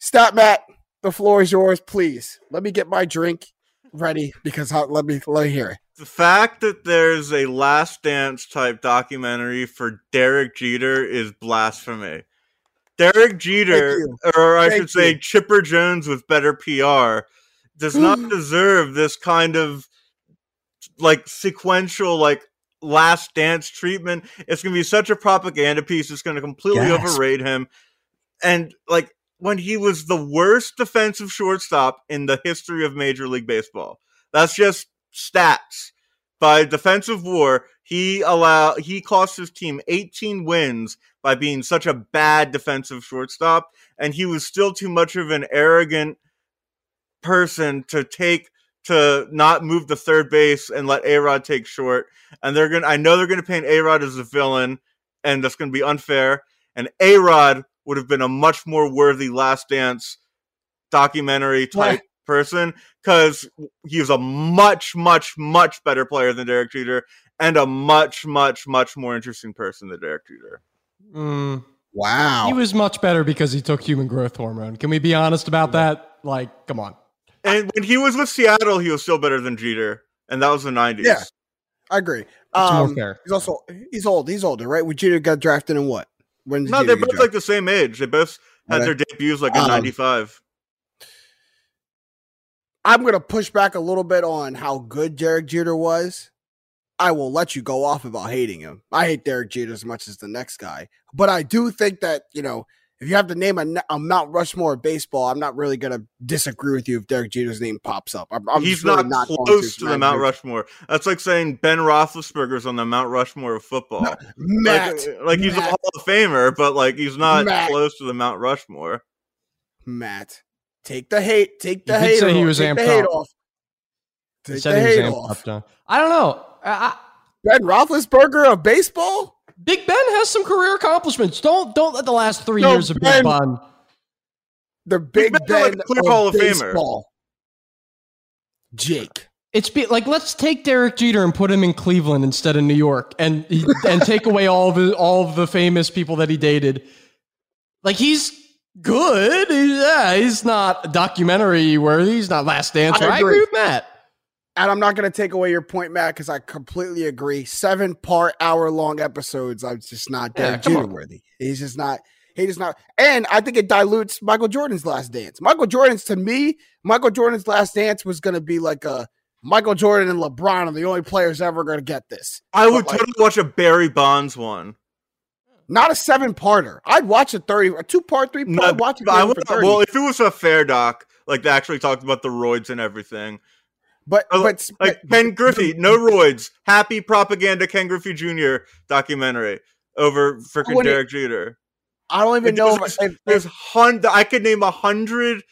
Stop, Matt. The floor is yours, please. Let me get my drink ready because I, let me let me hear it. the fact that there's a last dance type documentary for derek jeter is blasphemy derek jeter or i Thank should say you. chipper jones with better pr does not hmm. deserve this kind of like sequential like last dance treatment it's going to be such a propaganda piece it's going to completely Yes. overrate him and like when he was the worst defensive shortstop in the history of major league baseball that's just stats by defensive war he allow he cost his team 18 wins by being such a bad defensive shortstop and he was still too much of an arrogant person to take to not move the third base and let A-Rod take short. And they're gonna I know they're gonna paint A-Rod as a villain, and that's gonna be unfair. And A-Rod would have been a much more worthy last dance documentary type person because he was a much, much, much better player than Derek Jeter and a much, much, much more interesting person than Derek Jeter. Mm. Wow. He was much better because he took human growth hormone. Can we be honest about that? Like, come on. And when he was with Seattle, he was still better than Jeter, and that was the '90s. Yeah. I agree. That's more Um, fair. He's also he's old. He's older, right? When Jeter got drafted in what? When No, they're both like the same age. They both had Okay. their debuts like in Um, '95. I'm gonna push back a little bit on how good Derek Jeter was. I will let you go off about hating him. I hate Derek Jeter as much as the next guy, but I do think that you know if you have to name a, a Mount Rushmore of baseball, I'm not really gonna disagree with you if Derek Jeter's name pops up. I'm, I'm He's just really not, going close to, Matt the Mount Green. Rushmore. That's like saying Ben Roethlisberger's on the Mount Rushmore of football. Matt, like, like he's a Hall of Famer, but like he's not Matt. close to the Mount Rushmore. Matt, take the hate. Take the You did hate. say off. he was take the amped hate up. off. He Take said the he was hate amped off. up, John. I don't know. I, I, Ben Roethlisberger of baseball. Big Ben has some career accomplishments. Don't don't let the last three No, years of Ben- Big Ben. The Big Ben's Ben like a clear of Hall of Famer. Jake. It's be, like let's take Derek Jeter and put him in Cleveland instead of New York, and he, and take away all of the, all of the famous people that he dated. Like he's good. He- yeah, he's not documentary worthy. He's not Last Dance. I I, agree. agree with Matt. And I'm not going to take away your point, Matt, because I completely agree. Seven part hour long episodes, I'm just not Yeah, Derek Jeter worthy. He's just not. He does not. And I think it dilutes Michael Jordan's last dance. Michael Jordan's, to me, Michael Jordan's last dance was going to be like a Michael Jordan and LeBron are the only players ever going to get this. I would like, totally watch a Barry Bonds one. not a seven parter. I'd watch a 30, a two part, three part. No, watch it I for would, 30. well, if it was a fair doc, like they actually talked about the roids and everything. But Uh, but like Ken Griffey, no roids, happy propaganda Ken Griffey Jr. documentary over freaking Derek Jeter. I don't even Like, know there's, if, there's hun- I could name a hundred,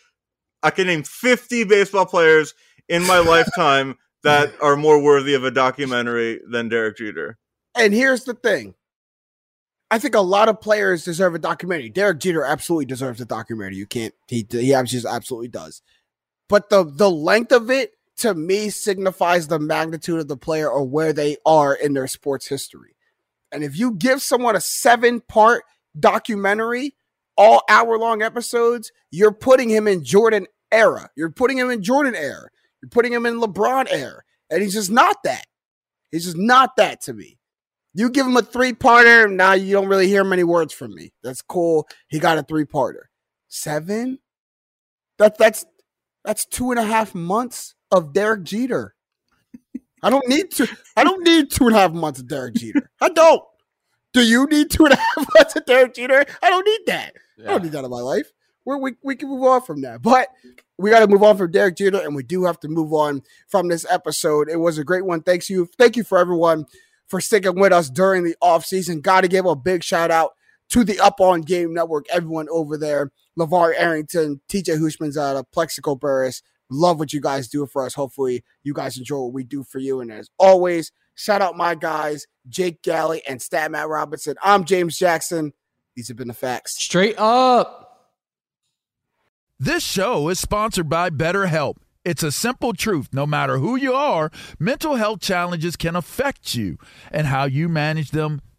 I could name fifty baseball players in my lifetime that are more worthy of a documentary than Derek Jeter. And here's the thing. I think a lot of players deserve a documentary. Derek Jeter absolutely deserves a documentary. You can't he he just absolutely does. But the the length of it to me signifies the magnitude of the player or where they are in their sports history. And if you give someone a seven part documentary, all hour long episodes, you're putting him in Jordan era. You're putting him in Jordan era. You're putting him in LeBron era. And he's just not that. He's just not that to me. You give him a three parter, now you don't really hear many words from me. That's cool. He got a three parter. Seven? That that's that's two and a half months of Derek Jeter. I don't need to. I don't need two and a half months of Derek Jeter. I don't. Do you need two and a half months of Derek Jeter? I don't need that. I don't need that in my life. We're, we we can move on from that, but we got to move on from Derek Jeter, and we do have to move on from this episode. It was a great one. Thanks you. Thank you for everyone for sticking with us during the off season. Got to give a big shout out to the Up On Game Network, everyone over there. LeVar Arrington, TJ of Plaxico Burress. Love what you guys do for us. Hopefully, you guys enjoy what we do for you. And as always, shout out my guys, Jake Galley and Stat Matt Robinson. I'm James Jackson. These have been the facts. Straight up. This show is sponsored by BetterHelp. It's a simple truth. No matter who you are, mental health challenges can affect you, and how you manage them